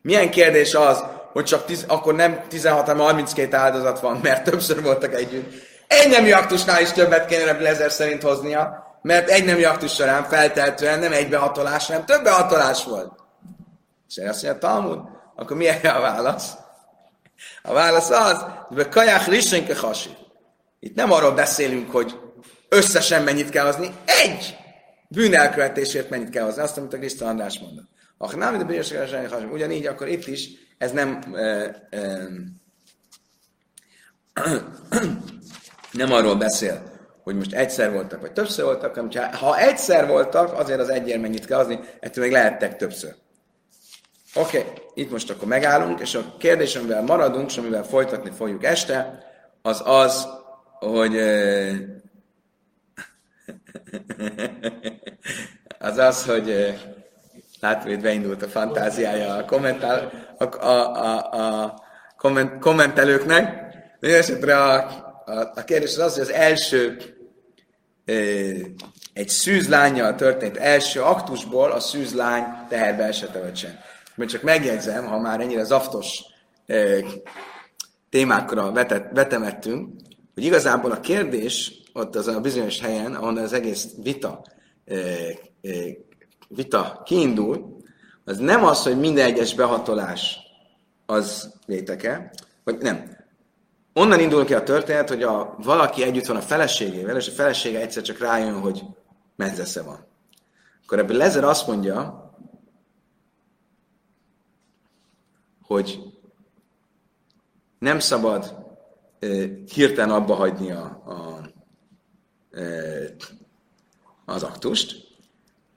milyen kérdés az, hogy csak tiz, akkor nem 16, hanem 32 áldozat van, mert többször voltak együtt. Egy nemi aktusnál is többet kéne Lezer szerint hoznia, mert egy nemi aktus során felteltően nem egy behatolás, hanem több behatolás volt. És azt mondja, Talmud, akkor mi erre a válasz? A válasz az, hogy kaják rissenke hasi. Itt nem arról beszélünk, hogy összesen mennyit kell hozni, egy bűnelkövetésért mennyit kell hozni. Azt, amit a Krisztus András mondott. Ha nem, de bűnös ugyanígy, akkor itt is ez nem nem arról beszél, hogy most egyszer voltak, vagy többször voltak, hanem ha egyszer voltak, azért az egyért mennyit kell hozni, ettől még lehettek többször. Oké, okay, itt most akkor megállunk, és a kérdés, amivel maradunk, és amivel folytatni fogjuk este, az az, hogy az az, hogy látom, hogy beindult a fantáziája a, kommentál, a, a, a, a komment, kommentelőknek. De esetre a, a, kérdés az az, hogy az első egy szűzlányjal történt első aktusból a szűzlány teherbe esete vagy sem. Mert csak megjegyzem, ha már ennyire zaftos témákra vetet, vetemettünk, hogy igazából a kérdés ott az a bizonyos helyen, ahol az egész vita, vita kiindul, az nem az, hogy minden egyes behatolás az véteke, vagy nem. Onnan indul ki a történet, hogy a, valaki együtt van a feleségével, és a felesége egyszer csak rájön, hogy menzesze van. Akkor ebből Lezer azt mondja, hogy nem szabad e, hirtelen abba hagyni a, a, e, az aktust,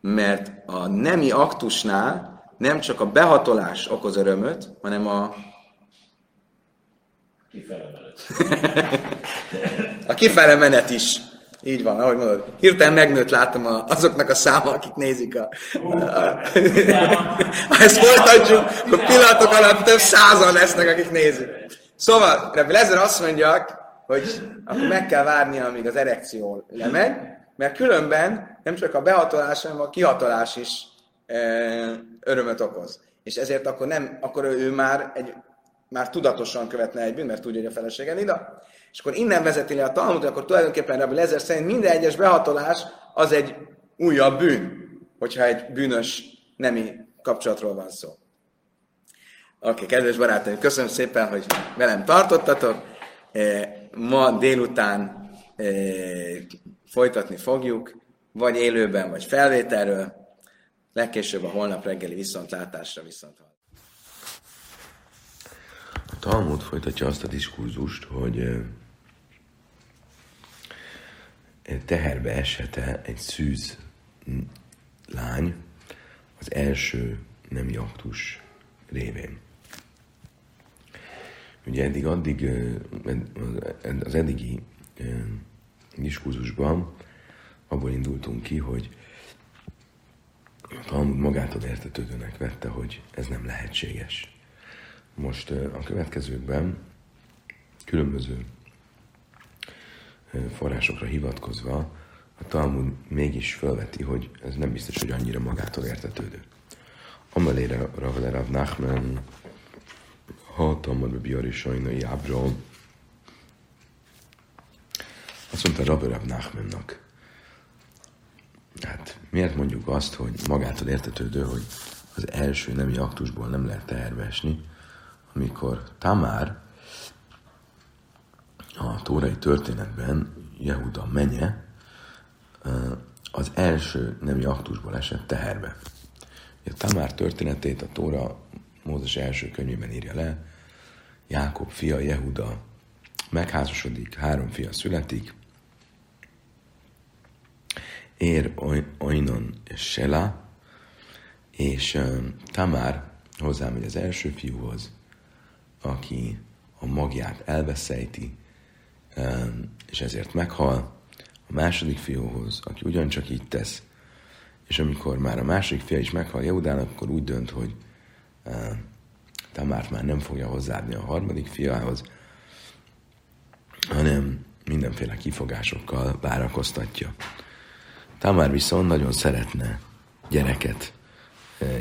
mert a nemi aktusnál nem csak a behatolás okoz örömöt, hanem a a kifele menet is. Így van, ahogy mondod. Hirtelen megnőtt látom a, azoknak a száma, akik nézik a... a, a ha ezt folytatjuk, akkor pillanatok alatt több százan lesznek, akik nézik. Szóval, Rebbi Lezer azt mondja, hogy akkor meg kell várnia, amíg az erekció lemegy, mert különben nem csak a behatolás, hanem a kihatolás is e, örömöt okoz. És ezért akkor, nem, akkor ő már egy már tudatosan követne egy bűn, mert tudja, hogy a felesége Nida. És akkor innen vezeti le a Talmud, akkor tulajdonképpen Rabbi Lezer szerint minden egyes behatolás az egy újabb bűn, hogyha egy bűnös nemi kapcsolatról van szó. Oké, okay, kedves barátaim, köszönöm szépen, hogy velem tartottatok. E, ma délután e, folytatni fogjuk, vagy élőben, vagy felvételről. Legkésőbb a holnap reggeli viszontlátásra viszont. A Talmud folytatja azt a diskurzust, hogy teherbe esete egy szűz lány az első nemi aktus révén. Ugye eddig addig, az eddigi diskurzusban abból indultunk ki, hogy a Talmud magától értetődőnek vette, hogy ez nem lehetséges. Most a következőkben különböző forrásokra hivatkozva a Talmud mégis felveti, hogy ez nem biztos, hogy annyira magától értetődő. Amelére Ravele Rav Nachman, ha Talmud Biari Sajnai Ábról, azt mondta Rabbi Rav Nachmannak, hát miért mondjuk azt, hogy magától értetődő, hogy az első nemi aktusból nem lehet teherbe esni, amikor Tamár a tórai történetben Jehuda menye az első nemi aktusból esett teherbe. A Tamár történetét a Tóra Mózes első könyvében írja le. Jákob fia Jehuda megházasodik, három fia születik. Ér, Oinon és Sela, és Tamár hozzámegy az első fiúhoz, aki a magját elveszejti, és ezért meghal, a második fiúhoz, aki ugyancsak így tesz, és amikor már a második fia is meghal Jehudának, akkor úgy dönt, hogy Tamárt már nem fogja hozzáadni a harmadik fiához, hanem mindenféle kifogásokkal várakoztatja. Tamár viszont nagyon szeretne gyereket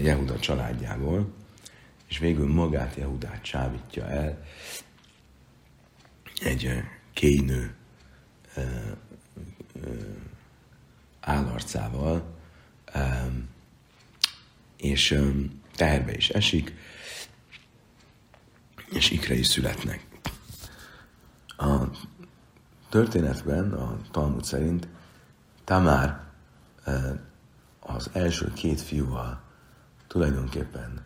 Jehuda családjából, és végül magát Jehudát csábítja el egy kénő állarcával, és teherbe is esik, és ikrei születnek. A történetben, a Talmud szerint Tamár az első két fiúval tulajdonképpen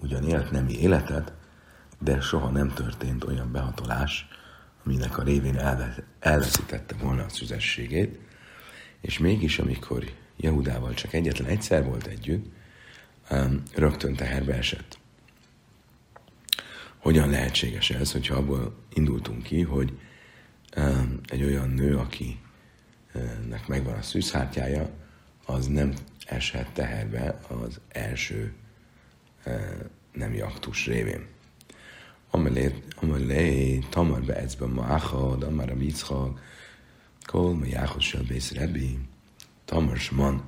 ugyan élt nemi életet, de soha nem történt olyan behatolás, aminek a révén elve, elveszítette volna a szüzességét, és mégis, amikor Jehudával csak egyetlen egyszer volt együtt, rögtön teherbe esett. Hogyan lehetséges ez, hogyha abból indultunk ki, hogy egy olyan nő, akinek megvan a szűzhártyája, az nem eshet teherbe az első nem aktus révén. Amelé tamar beecbe máchad, amar a mitzchag, kol ma jáchod sel bész rebi, tamar man.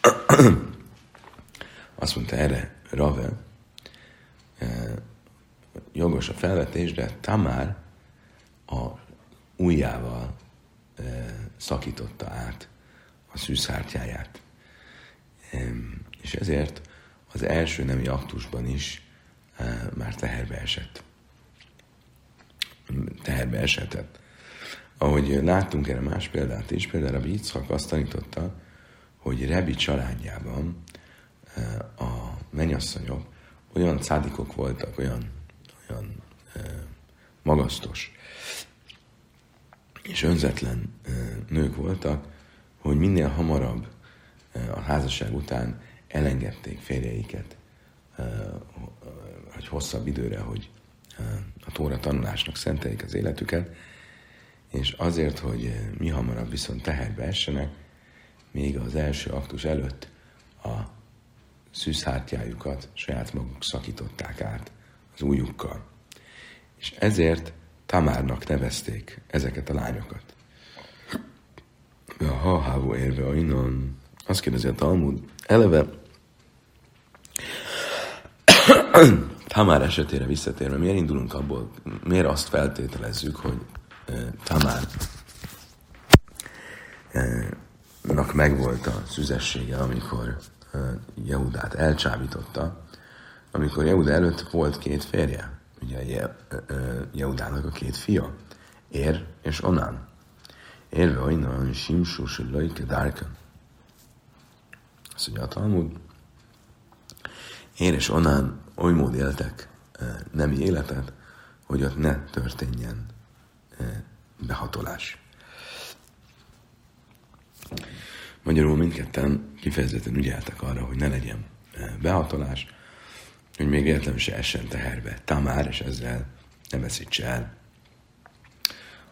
Azt mondta erre Rave, jogos a felvetés, de Tamár a ujjával szakította át a szűzhártyáját. És ezért az első nemi aktusban is már teherbe esett. Teherbe esetett. Ahogy láttunk erre más példát is, például a Yitzhak azt tanította, hogy Rebi családjában a mennyasszonyok olyan cádikok voltak, olyan, olyan magasztos és önzetlen nők voltak, hogy minél hamarabb a házasság után elengedték férjeiket, hogy hosszabb időre, hogy a Tóra tanulásnak szentelik az életüket, és azért, hogy mi hamarabb viszont teherbe essenek, még az első aktus előtt a szűzhártyájukat saját maguk szakították át az újukkal. És ezért Tamárnak nevezték ezeket a lányokat. A hahávó érve a innen, azt kérdezi a Talmud, eleve Tamár esetére visszatérve, miért indulunk abból, miért azt feltételezzük, hogy e, Tamár nak megvolt a szüzessége, amikor Jehudát elcsábította, amikor Jehuda előtt volt két férje, ugye Je, Jehudának a két fia, Ér és Onán. Érve olyan simsus, lojke dárkan. Azt mondja a Talmud, Ér és Onán oly mód éltek nemi életet, hogy ott ne történjen behatolás. Magyarul mindketten kifejezetten ügyeltek arra, hogy ne legyen behatolás, hogy még életlenül se essen teherbe Tamár, és ezzel ne veszítse el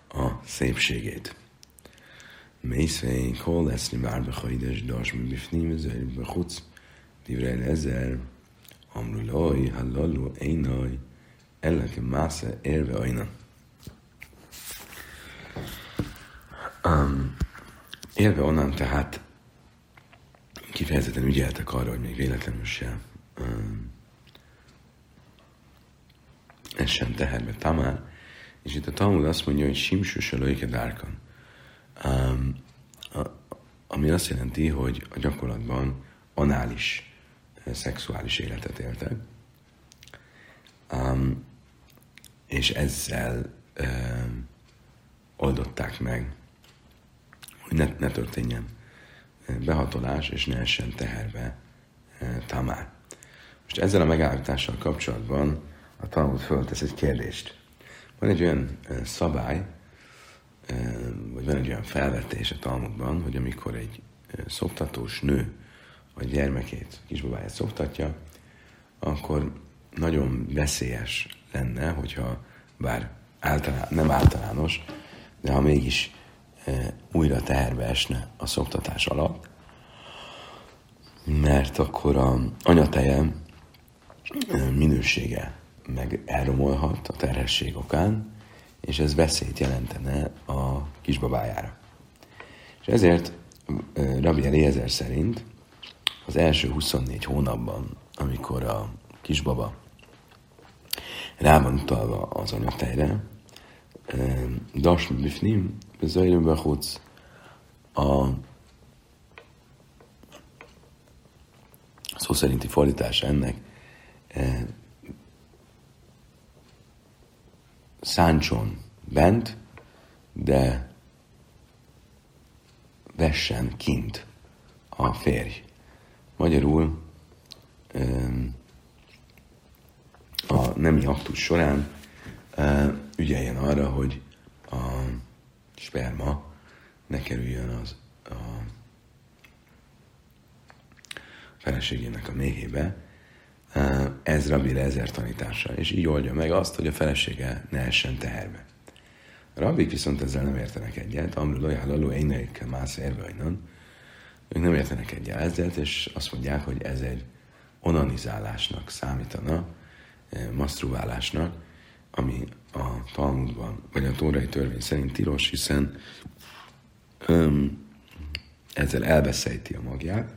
a szépségét. Mészvei, kol lesz ni már behajdes, das mi bifnim, ezzel bechutz, divrei ezer, amru loj, hallalu, einaj, elleke másze, érve ajna. Um, élve onnan tehát kifejezetten ügyeltek arra, hogy még véletlenül se um, essen teherbe Tamár, és itt a Talmud azt mondja, hogy simsus a lőke dárkan. Um, ami azt jelenti, hogy a gyakorlatban anális szexuális életet éltek, um, és ezzel um, oldották meg, hogy ne, ne történjen eh, behatolás, és ne essen teherbe uh, Tamár. Most ezzel a megállítással kapcsolatban a Talmud föltesz egy kérdést. Van egy olyan szabály, vagy van egy olyan felvetés a Talmudban, hogy amikor egy szoktatós nő a gyermekét, kisbabáját szoktatja, akkor nagyon veszélyes lenne, hogyha bár általán, nem általános, de ha mégis újra teherbe esne a szoktatás alatt, mert akkor a anyateje minősége meg elromolhat a terhesség okán, és ez veszélyt jelentene a kisbabájára. És ezért Rabbi Eliezer szerint az első 24 hónapban, amikor a kisbaba rá van utalva az anyatejre, Dasmi Bifnim, Zajlő a szó szerinti fordítása ennek száncson bent, de vessen kint a férj. Magyarul a nemi aktus során ügyeljen arra, hogy a sperma ne kerüljön az a feleségének a méhébe. Ez Rabbi Lezer tanítása, és így oldja meg azt, hogy a felesége ne essen teherbe. A viszont ezzel nem értenek egyet, amru lojálaló éneikkel mász érve ők nem értenek egyet ezzel, és azt mondják, hogy ez egy onanizálásnak számítana, masztruválásnak, ami a Talmudban, vagy a tórai törvény szerint tilos, hiszen öm, ezzel elbeszejti a magját,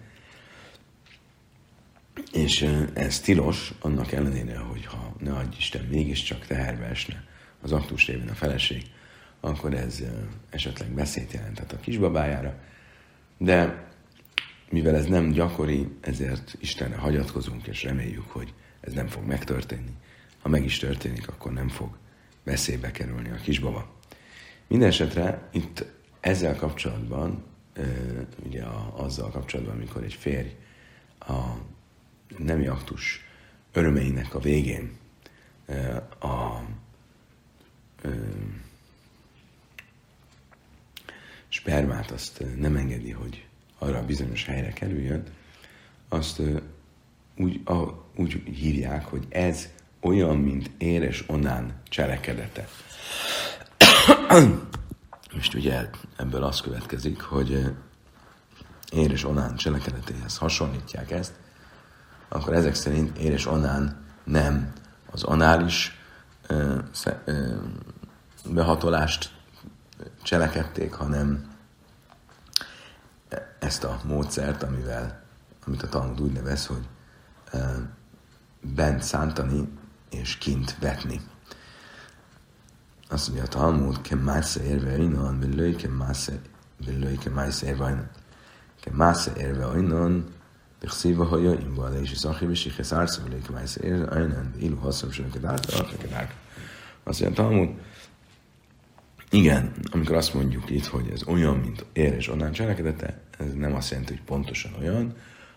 és ez tilos, annak ellenére, hogy ha ne adj Isten mégiscsak teherbe esne az aktus révén a feleség, akkor ez esetleg beszélt jelentett a kisbabájára, de mivel ez nem gyakori, ezért Istenre hagyatkozunk, és reméljük, hogy ez nem fog megtörténni. Ha meg is történik, akkor nem fog veszélybe kerülni a kisbaba. Mindenesetre itt ezzel kapcsolatban, ugye azzal kapcsolatban, amikor egy férj a nemi aktus örömeinek a végén a, a spermát azt nem engedi, hogy arra a bizonyos helyre kerüljön, azt úgy, a, úgy hívják, hogy ez olyan, mint éres onán cselekedete. Most ugye ebből az következik, hogy éres onán cselekedetéhez hasonlítják ezt, akkor ezek szerint éres onán nem az anális ö, ö, behatolást cselekedték, hanem ezt a módszert, amivel, amit a Talmud úgy nevez, hogy e, bent szántani és kint vetni. Azt mondja a Talmud, ke másze érve innen, belőj ke másze, belőj ke másze érve innen. Ke másze érve innen, בכסיבה היה עם בעלי שזכי ושיחס ארצה ולהיכנס עיר עינן, ואילו חוסם של כדארתא, כדארתא. Azt mondja, Talmud, igen, amikor azt mondjuk itt, hogy ez olyan, mint ér és onnán cselekedete, ez nem azt jelenti, hogy pontosan olyan,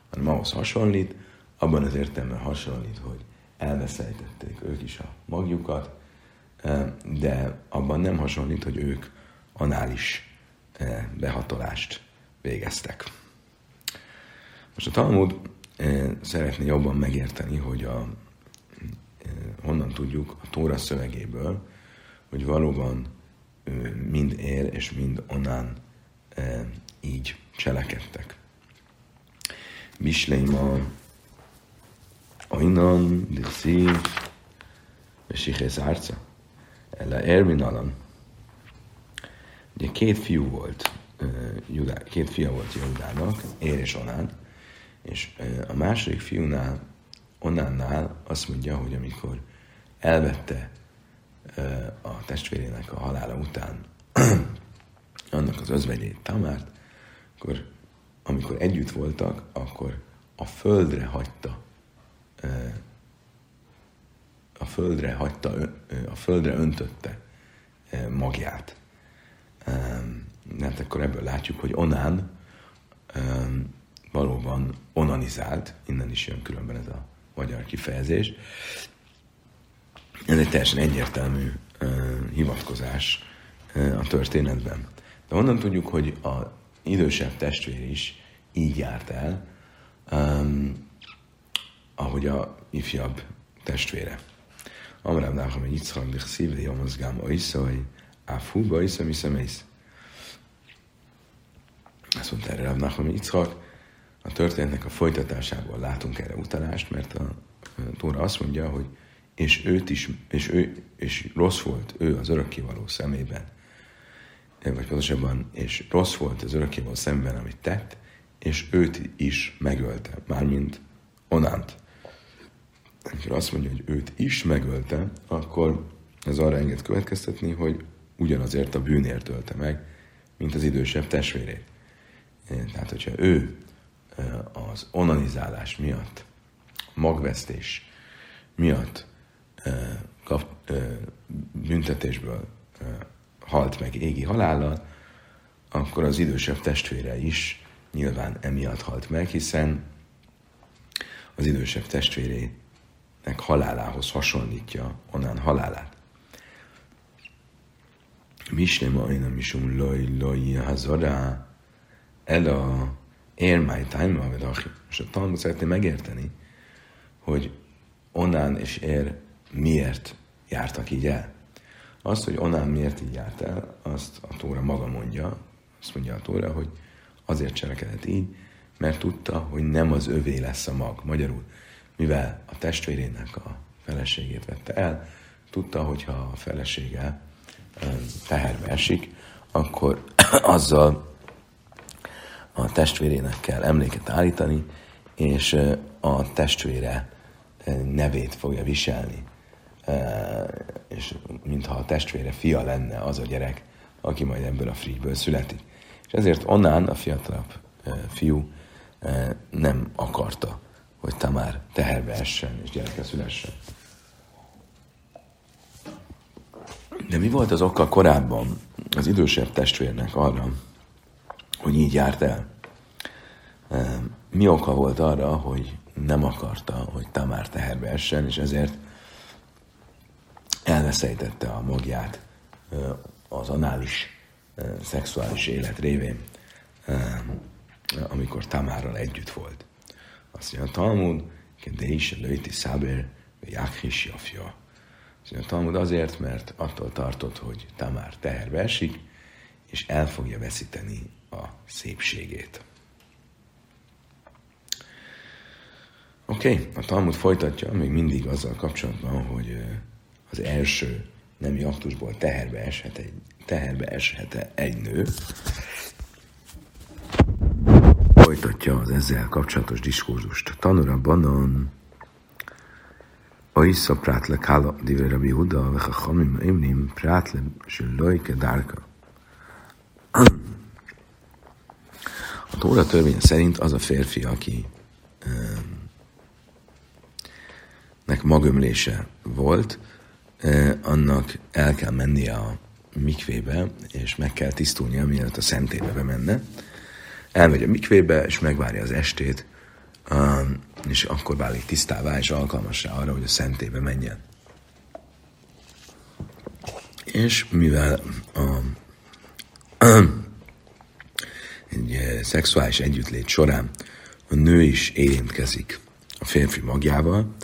hanem ahhoz hasonlít, abban az értelemben hasonlít, hogy elveszejtették ők is a magjukat, de abban nem hasonlít, hogy ők anális behatolást végeztek. Most a Talmud szeretné jobban megérteni, hogy a, honnan tudjuk a Tóra szövegéből, hogy valóban mind ér és mind onnan így cselekedtek. Misleima Ainan, és Sihész Árca. Ele Ermin Alan. Ugye két fiú volt, Judá, két fia volt Judának, Ér és Onán, és a második fiúnál, Onánnál azt mondja, hogy amikor elvette a testvérének a halála után annak az özvegyét, Tamárt, akkor amikor együtt voltak, akkor a földre hagyta a földre hagyta, a földre öntötte magját. Mert akkor ebből látjuk, hogy Onán valóban onanizált, innen is jön különben ez a magyar kifejezés. Ez egy teljesen egyértelmű hivatkozás a történetben. De onnan tudjuk, hogy a idősebb testvér is így járt el, um, ahogy a ifjabb testvére. Amrám Nacham egy Yitzchak dich szívre jomozgám oiszai, áfú bajszam iszem ész. Azt mondta erre Rav Nacham Yitzchak, a történetnek a folytatásából látunk erre utalást, mert a, a Tóra azt mondja, hogy és őt is, és, ő, és rossz volt ő az örökkévaló szemében, vagy pontosabban, és rossz volt az örökkévaló szemben, amit tett, és őt is megölte, mármint Onánt. Amikor azt mondja, hogy őt is megölte, akkor ez arra enged következtetni, hogy ugyanazért a bűnért ölte meg, mint az idősebb testvérét. Tehát, hogyha ő az onanizálás miatt, a magvesztés miatt kap, büntetésből halt meg égi halállal, akkor az idősebb testvére is nyilván emiatt halt meg, hiszen az idősebb testvérének halálához hasonlítja onnan halálát. Misnem aina misum loj loj hazara el a érmáj time És a Talmud szeretné megérteni, hogy onnan és ér miért jártak így el. Azt, hogy onnan miért így járt el, azt a Tóra maga mondja, azt mondja a Tóra, hogy azért cselekedett így, mert tudta, hogy nem az övé lesz a mag. Magyarul, mivel a testvérének a feleségét vette el, tudta, hogy ha a felesége teherbe esik, akkor azzal a testvérének kell emléket állítani, és a testvére nevét fogja viselni. És mintha a testvére fia lenne az a gyerek, aki majd ebből a frigyből születik. És ezért onnan a fiatalabb fiú nem akarta, hogy Tamár teherbe essen és gyereke szülessen. De mi volt az oka korábban az idősebb testvérnek arra, hogy így járt el? Mi oka volt arra, hogy nem akarta, hogy Tamár teherbe essen, és ezért elveszejtette a magját az anális szexuális élet révén, amikor Tamárral együtt volt. Azt mondja a Talmud, de is lőti száber, jákhis jafja. Azt mondja a Talmud azért, mert attól tartott, hogy Tamár teherbe esik, és el fogja veszíteni a szépségét. Oké, okay, a Talmud folytatja még mindig azzal kapcsolatban, hogy az első nemi aktusból teherbe eshet egy, teherbe eshet egy nő. Folytatja az ezzel kapcsolatos diskurzust. Tanura banan Oisza prátle kála dive Rabbi Huda, vecha chamim imnim prátle sülojke dárka. A Tóra törvény szerint az a férfi, aki um, nek magömlése volt, annak el kell mennie a mikvébe, és meg kell tisztulnia, mielőtt a szentébe bemenne. Elmegy a mikvébe, és megvárja az estét, és akkor válik tisztává, és alkalmassá arra, hogy a szentébe menjen. És mivel a, egy szexuális együttlét során a nő is érintkezik a férfi magjával,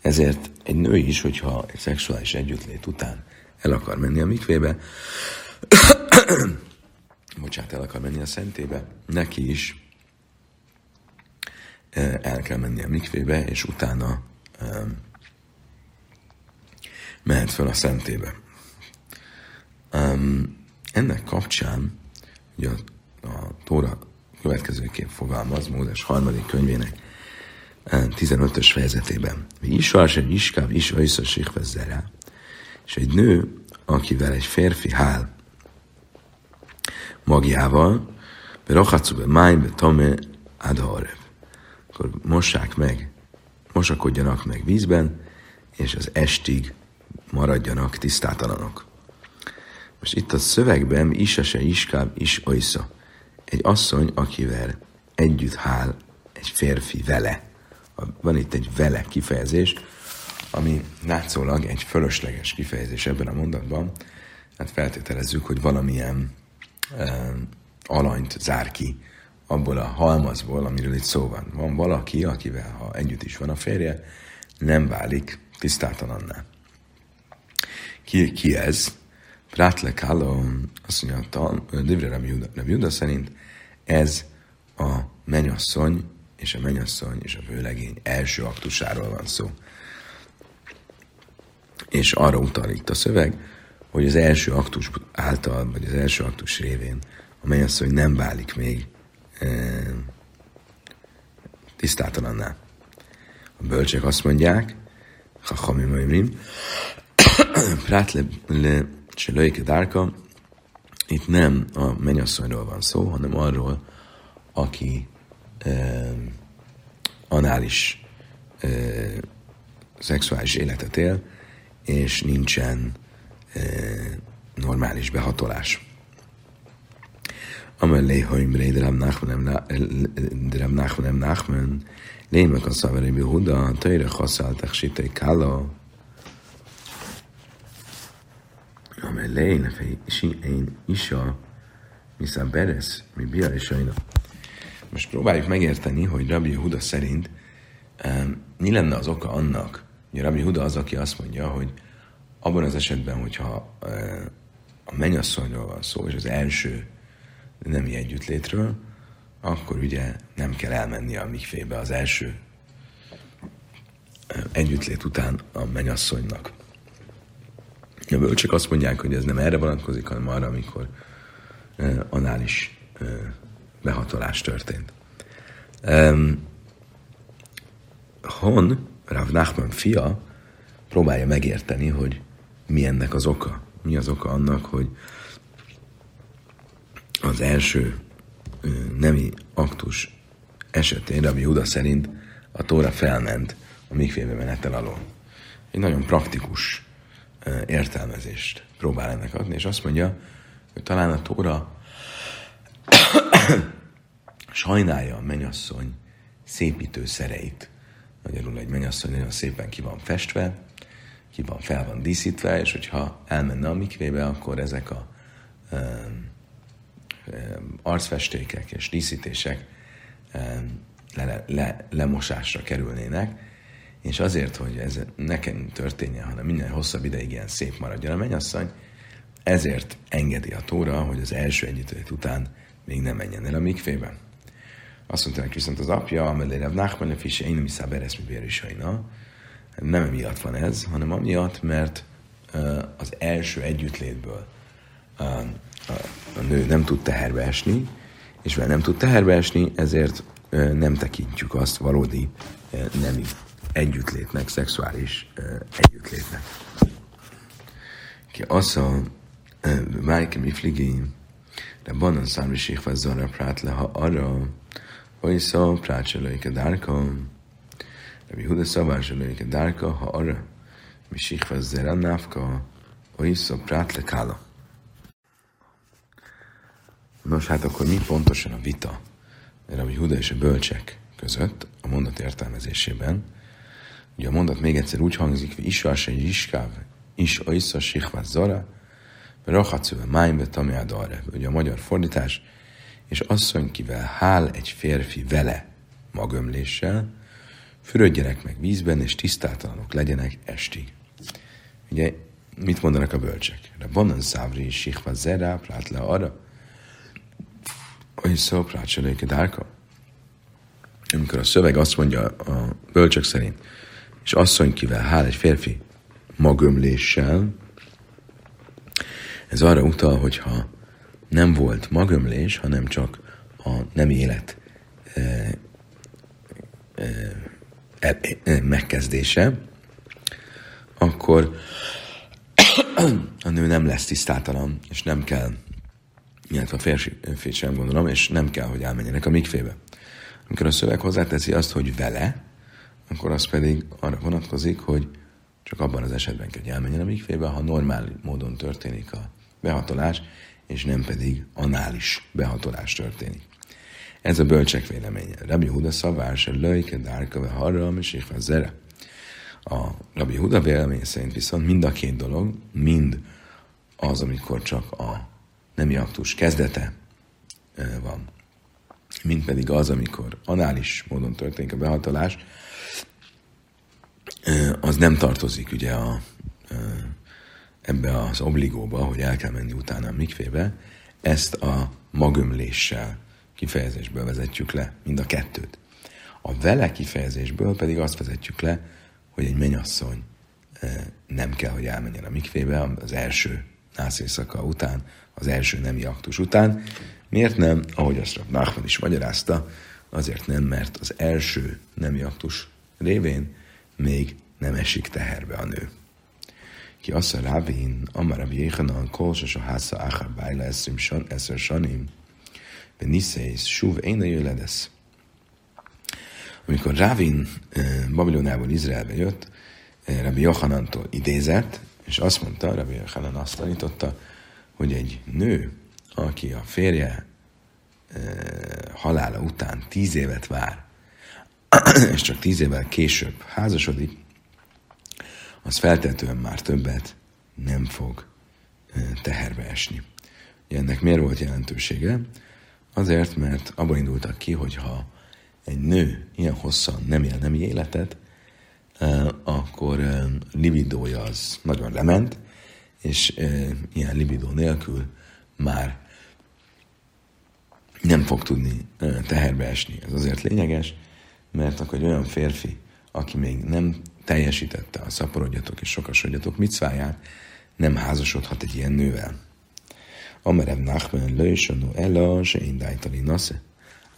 ezért egy nő is, hogyha egy szexuális együttlét után el akar menni a mikvébe, bocsánat, el akar menni a szentébe, neki is eh, el kell menni a mikvébe, és utána um, mehet fel a szentébe. Um, ennek kapcsán, ugye a, a Tóra következőképp fogalmaz, Mózes harmadik könyvének 15-ös fejezetében. Isvás egy iskáv is ajsza sikvezzere. És egy nő, akivel egy férfi hál magjával, be be májbe tome adharev. Akkor mossák meg, mosakodjanak meg vízben, és az estig maradjanak tisztátalanok. Most itt a szövegben isa se iskáv is oisza. Egy asszony, akivel együtt hál egy férfi vele van itt egy vele kifejezés, ami látszólag egy fölösleges kifejezés ebben a mondatban. Hát feltételezzük, hogy valamilyen e, alanyt zár ki abból a halmazból, amiről itt szó van. Van valaki, akivel, ha együtt is van a férje, nem válik tisztátalanná. Ki, ki ez? Prátle Kálom, azt mondja, Divre Juda szerint ez a menyasszony, és a menyasszony és a vőlegény első aktusáról van szó. És arra utal itt a szöveg, hogy az első aktus által, vagy az első aktus révén a menyasszony nem válik még e, tisztátalanná. A bölcsek azt mondják, ha hami majmrim, prát le, le dárka, itt nem a menyasszonyról van szó, hanem arról, aki eh, anális eh, szexuális életet él, és nincsen normális behatolás. Amelé, ha imré, de Rab Nachman Nachman, lémek a szavere Huda, tőre haszáltak sitei kála, si én isa, misza beres, mi bia és sajna. Most próbáljuk megérteni, hogy Rabbi Huda szerint um, mi lenne az oka annak, hogy Rabbi Huda az, aki azt mondja, hogy abban az esetben, hogyha uh, a mennyasszonyról van szó, és az első nemi együttlétről, akkor ugye nem kell elmenni a mikfébe az első együttlét után a mennyasszonynak. A bölcsök azt mondják, hogy ez nem erre vonatkozik, hanem arra, amikor anális behatolás történt. Um, Hon, Rav Nachman fia, próbálja megérteni, hogy mi ennek az oka. Mi az oka annak, hogy az első nemi aktus esetén Rabbi Huda szerint a tóra felment a mikvébe menetel alól. Egy nagyon praktikus értelmezést próbál ennek adni, és azt mondja, hogy talán a tóra sajnálja a menyasszony szépítő szereit. Magyarul egy menyasszony nagyon szépen ki van festve, ki van, fel van díszítve, és hogyha elmenne a mikvébe, akkor ezek a um, um, arcfestékek és díszítések um, le, le, lemosásra kerülnének, és azért, hogy ez nekem történjen, hanem minden hosszabb ideig ilyen szép maradjon a mennyasszony, ezért engedi a tóra, hogy az első együttőjét után még nem menjen el a mikvébe. Azt mondta neki viszont az apja, amelé Rav Nachman le fise én miszá beres mi bérisajna. Nem emiatt van ez, hanem amiatt, mert az első együttlétből a, nő nem tud teherbe esni, és mivel nem tud teherbe esni, ezért nem tekintjük azt valódi nemi együttlétnek, szexuális együttlétnek. Ki az a Mike Mifligi, de banan számri sikva zara prát le, ha arra, szó prát se lőjke dárka, Rabbi Huda szabár se lőjke dárka, ha arra, mi sikva zera návka, szó prát le kála. Nos, hát akkor mi pontosan a vita Rabbi Huda és a bölcsek között a mondat értelmezésében? Ugye a mondat még egyszer úgy hangzik, hogy isva se iskáv, is oisza sikva zara, Rachatszöve májnbe tamjád arra. Ugye a magyar fordítás, és asszony, kivel hál egy férfi vele magömléssel, fürödjenek meg vízben, és tisztátalanok legyenek estig. Ugye, mit mondanak a bölcsek? De banan szávri sikva zerá, prát le arra, hogy szó prát dárka. Amikor a szöveg azt mondja a bölcsök szerint, és asszony, kivel hál egy férfi magömléssel, ez arra utal, hogyha nem volt magömlés, hanem csak a nem élet e, e, e, e, megkezdése, akkor a nő nem lesz tisztátalan, és nem kell, illetve a férfi sem gondolom, és nem kell, hogy elmenjenek a mikfébe. Amikor a szöveg hozzáteszi azt, hogy vele, akkor az pedig arra vonatkozik, hogy csak abban az esetben kell, hogy elmenjen a mikfébe, ha normál módon történik a behatolás, és nem pedig anális behatolás történik. Ez a bölcsek véleménye. Rabbi Huda szavár se löjke dárka harra, és zere. A Rabbi Huda vélemény szerint viszont mind a két dolog, mind az, amikor csak a nemi aktus kezdete van, mind pedig az, amikor anális módon történik a behatolás, az nem tartozik ugye a ebbe az obligóba, hogy el kell menni utána a mikvébe, ezt a magömléssel kifejezésből vezetjük le, mind a kettőt. A vele kifejezésből pedig azt vezetjük le, hogy egy menyasszony nem kell, hogy elmenjen a mikvébe az első nászészaka után, az első nemi aktus után. Miért nem? Ahogy azt Rav Nachman is magyarázta, azért nem, mert az első nemi aktus révén még nem esik teherbe a nő. Ki azt a rávén, amarab jéhanan kolsos a házza áhar bájla eszim san, eszer sanim, de súv én a jöledesz. Amikor Rávin eh, Babilonából Izraelbe jött, eh, Rabbi Jochanantól idézett, és azt mondta, Rabbi Jochanan azt tanította, hogy egy nő, aki a férje eh, halála után tíz évet vár, és csak tíz évvel később házasodik, az feltetően már többet nem fog teherbe esni. Ennek miért volt jelentősége? Azért, mert abban indultak ki, hogy ha egy nő ilyen hosszan nem él nemi életet, akkor libidója az nagyon lement, és ilyen libidó nélkül már nem fog tudni teherbe esni. Ez azért lényeges, mert akkor egy olyan férfi, aki még nem teljesítette a szaporodjatok és sokasodjatok micváját, nem házasodhat egy ilyen nővel. Amerev Nachmen lősönő ela, se én dájtani nasze,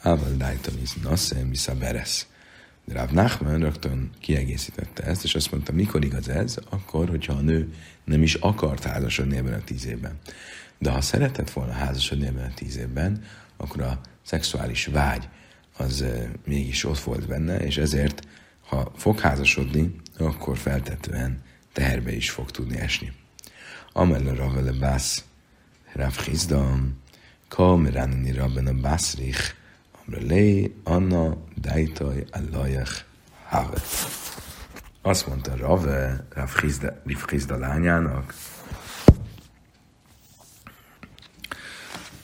ával dájtani nasze, misza beresz. De Rav Nachman rögtön kiegészítette ezt, és azt mondta, mikor igaz ez? Akkor, hogyha a nő nem is akart házasodni ebben a tíz évben. De ha szeretett volna házasodni ebben a tíz évben, akkor a szexuális vágy az mégis ott volt benne, és ezért, ha fog házasodni, akkor feltetően teherbe is fog tudni esni. Amelle ravele bász Rav Chizdam, kam ranni rabben a bászrich, Amrele Anna Daitai Allajach Have. Azt mondta Rave, Rav Chizda lányának,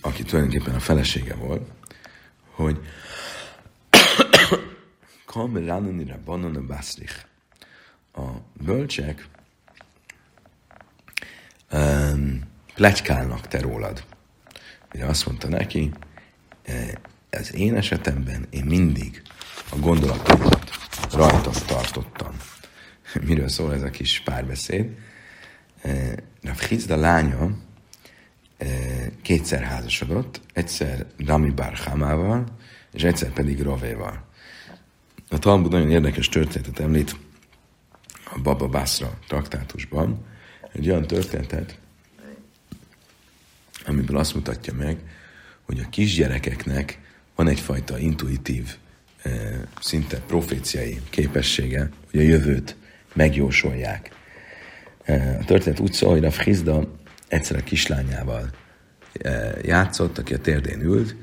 aki tulajdonképpen a felesége volt, hogy Kam Ranani Rabbanon a Basrich. A bölcsek um, plegykálnak te rólad. Ugye azt mondta neki, az én esetemben én mindig a gondolatomat rajta tartottam. Miről szól ez a kis párbeszéd? Eh, a Hizda lánya eh, kétszer házasodott, egyszer Rami Barhamával, és egyszer pedig Rovéval. A Talmud nagyon érdekes történetet említ a Baba Basra traktátusban, egy olyan történetet, amiből azt mutatja meg, hogy a kisgyerekeknek van egyfajta intuitív, eh, szinte proféciai képessége, hogy a jövőt megjósolják. Eh, a történet úgy szól, hogy a Frizda egyszer a kislányával eh, játszott, aki a térdén ült,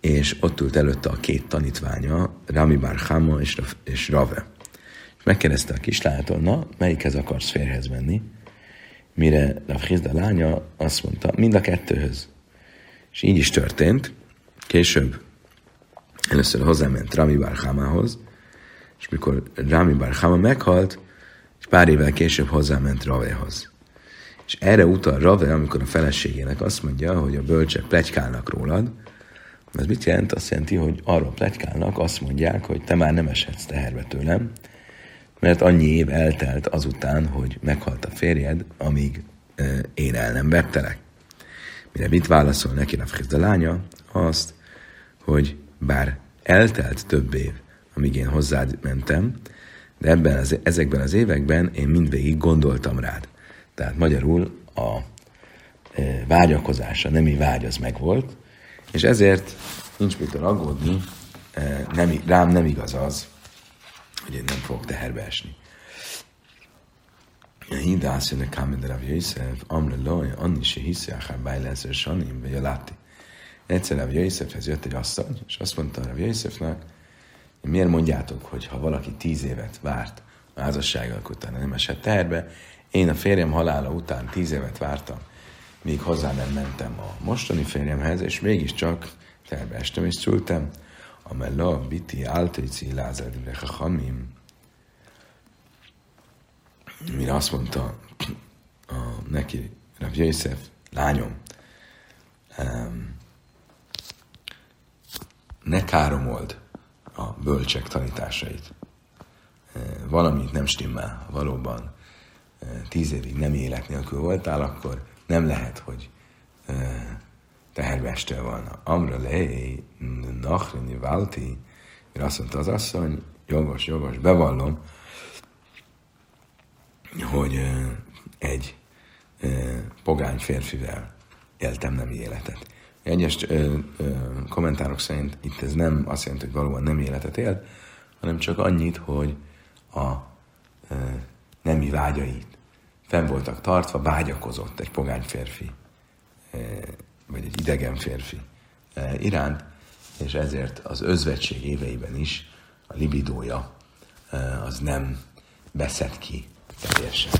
és ott ült előtte a két tanítványa, Rami Bar Hama és, és Rave. És megkérdezte a kislányától, na, melyikhez akarsz férhez menni? Mire a Frizda lánya azt mondta, mind a kettőhöz. És így is történt. Később Először hozzáment Rami Barhamához, és mikor Rami Barhama meghalt, és pár évvel később hozzáment Ravehoz. És erre utal Rave, amikor a feleségének azt mondja, hogy a bölcsek plegykálnak rólad, ez mit jelent? Azt jelenti, hogy arról plegykálnak, azt mondják, hogy te már nem eshetsz teherbe tőlem, mert annyi év eltelt azután, hogy meghalt a férjed, amíg én el nem vettelek. Mire mit válaszol neki a lánya? Azt, hogy bár eltelt több év, amíg én hozzád mentem, de ebben az, ezekben az években én mindvégig gondoltam rád. Tehát magyarul a e, vágyakozása, nemi vágy az megvolt, és ezért nincs mit aggódni, e, nem, rám nem igaz az, hogy én nem fogok teherbe esni. Hidász jönne kámen Rav Yosef, amre loj, anni se hiszi, akár bájlászer sanim, vagy láti. Egyszer Rav Yosefhez jött egy asszony, és azt mondta Rav Yosefnek, miért mondjátok, hogy ha valaki tíz évet várt a házassággal utána nem esett terbe, én a férjem halála után tíz évet vártam, míg hozzá nem mentem a mostani férjemhez, és mégiscsak terbe estem és szültem. A mella biti áltéci lázad hamim. Mire azt mondta a, neki Rav Yosef, lányom, um, ne káromold a bölcsek tanításait. Valamit nem stimmel, valóban tíz évig nem élet nélkül voltál, akkor nem lehet, hogy teherbe estél volna. Amra lei, nachrini válti, mire azt mondta az asszony, jogos, jogos, bevallom, hogy egy pogány férfivel éltem nem életet. Egyes kommentárok szerint itt ez nem azt jelenti, hogy valóban nem életet élt, hanem csak annyit, hogy a ö, nemi vágyait fenn voltak tartva, vágyakozott egy pogány férfi, eh, vagy egy idegen férfi eh, iránt, és ezért az özvegység éveiben is a libidója eh, az nem beszed ki teljesen.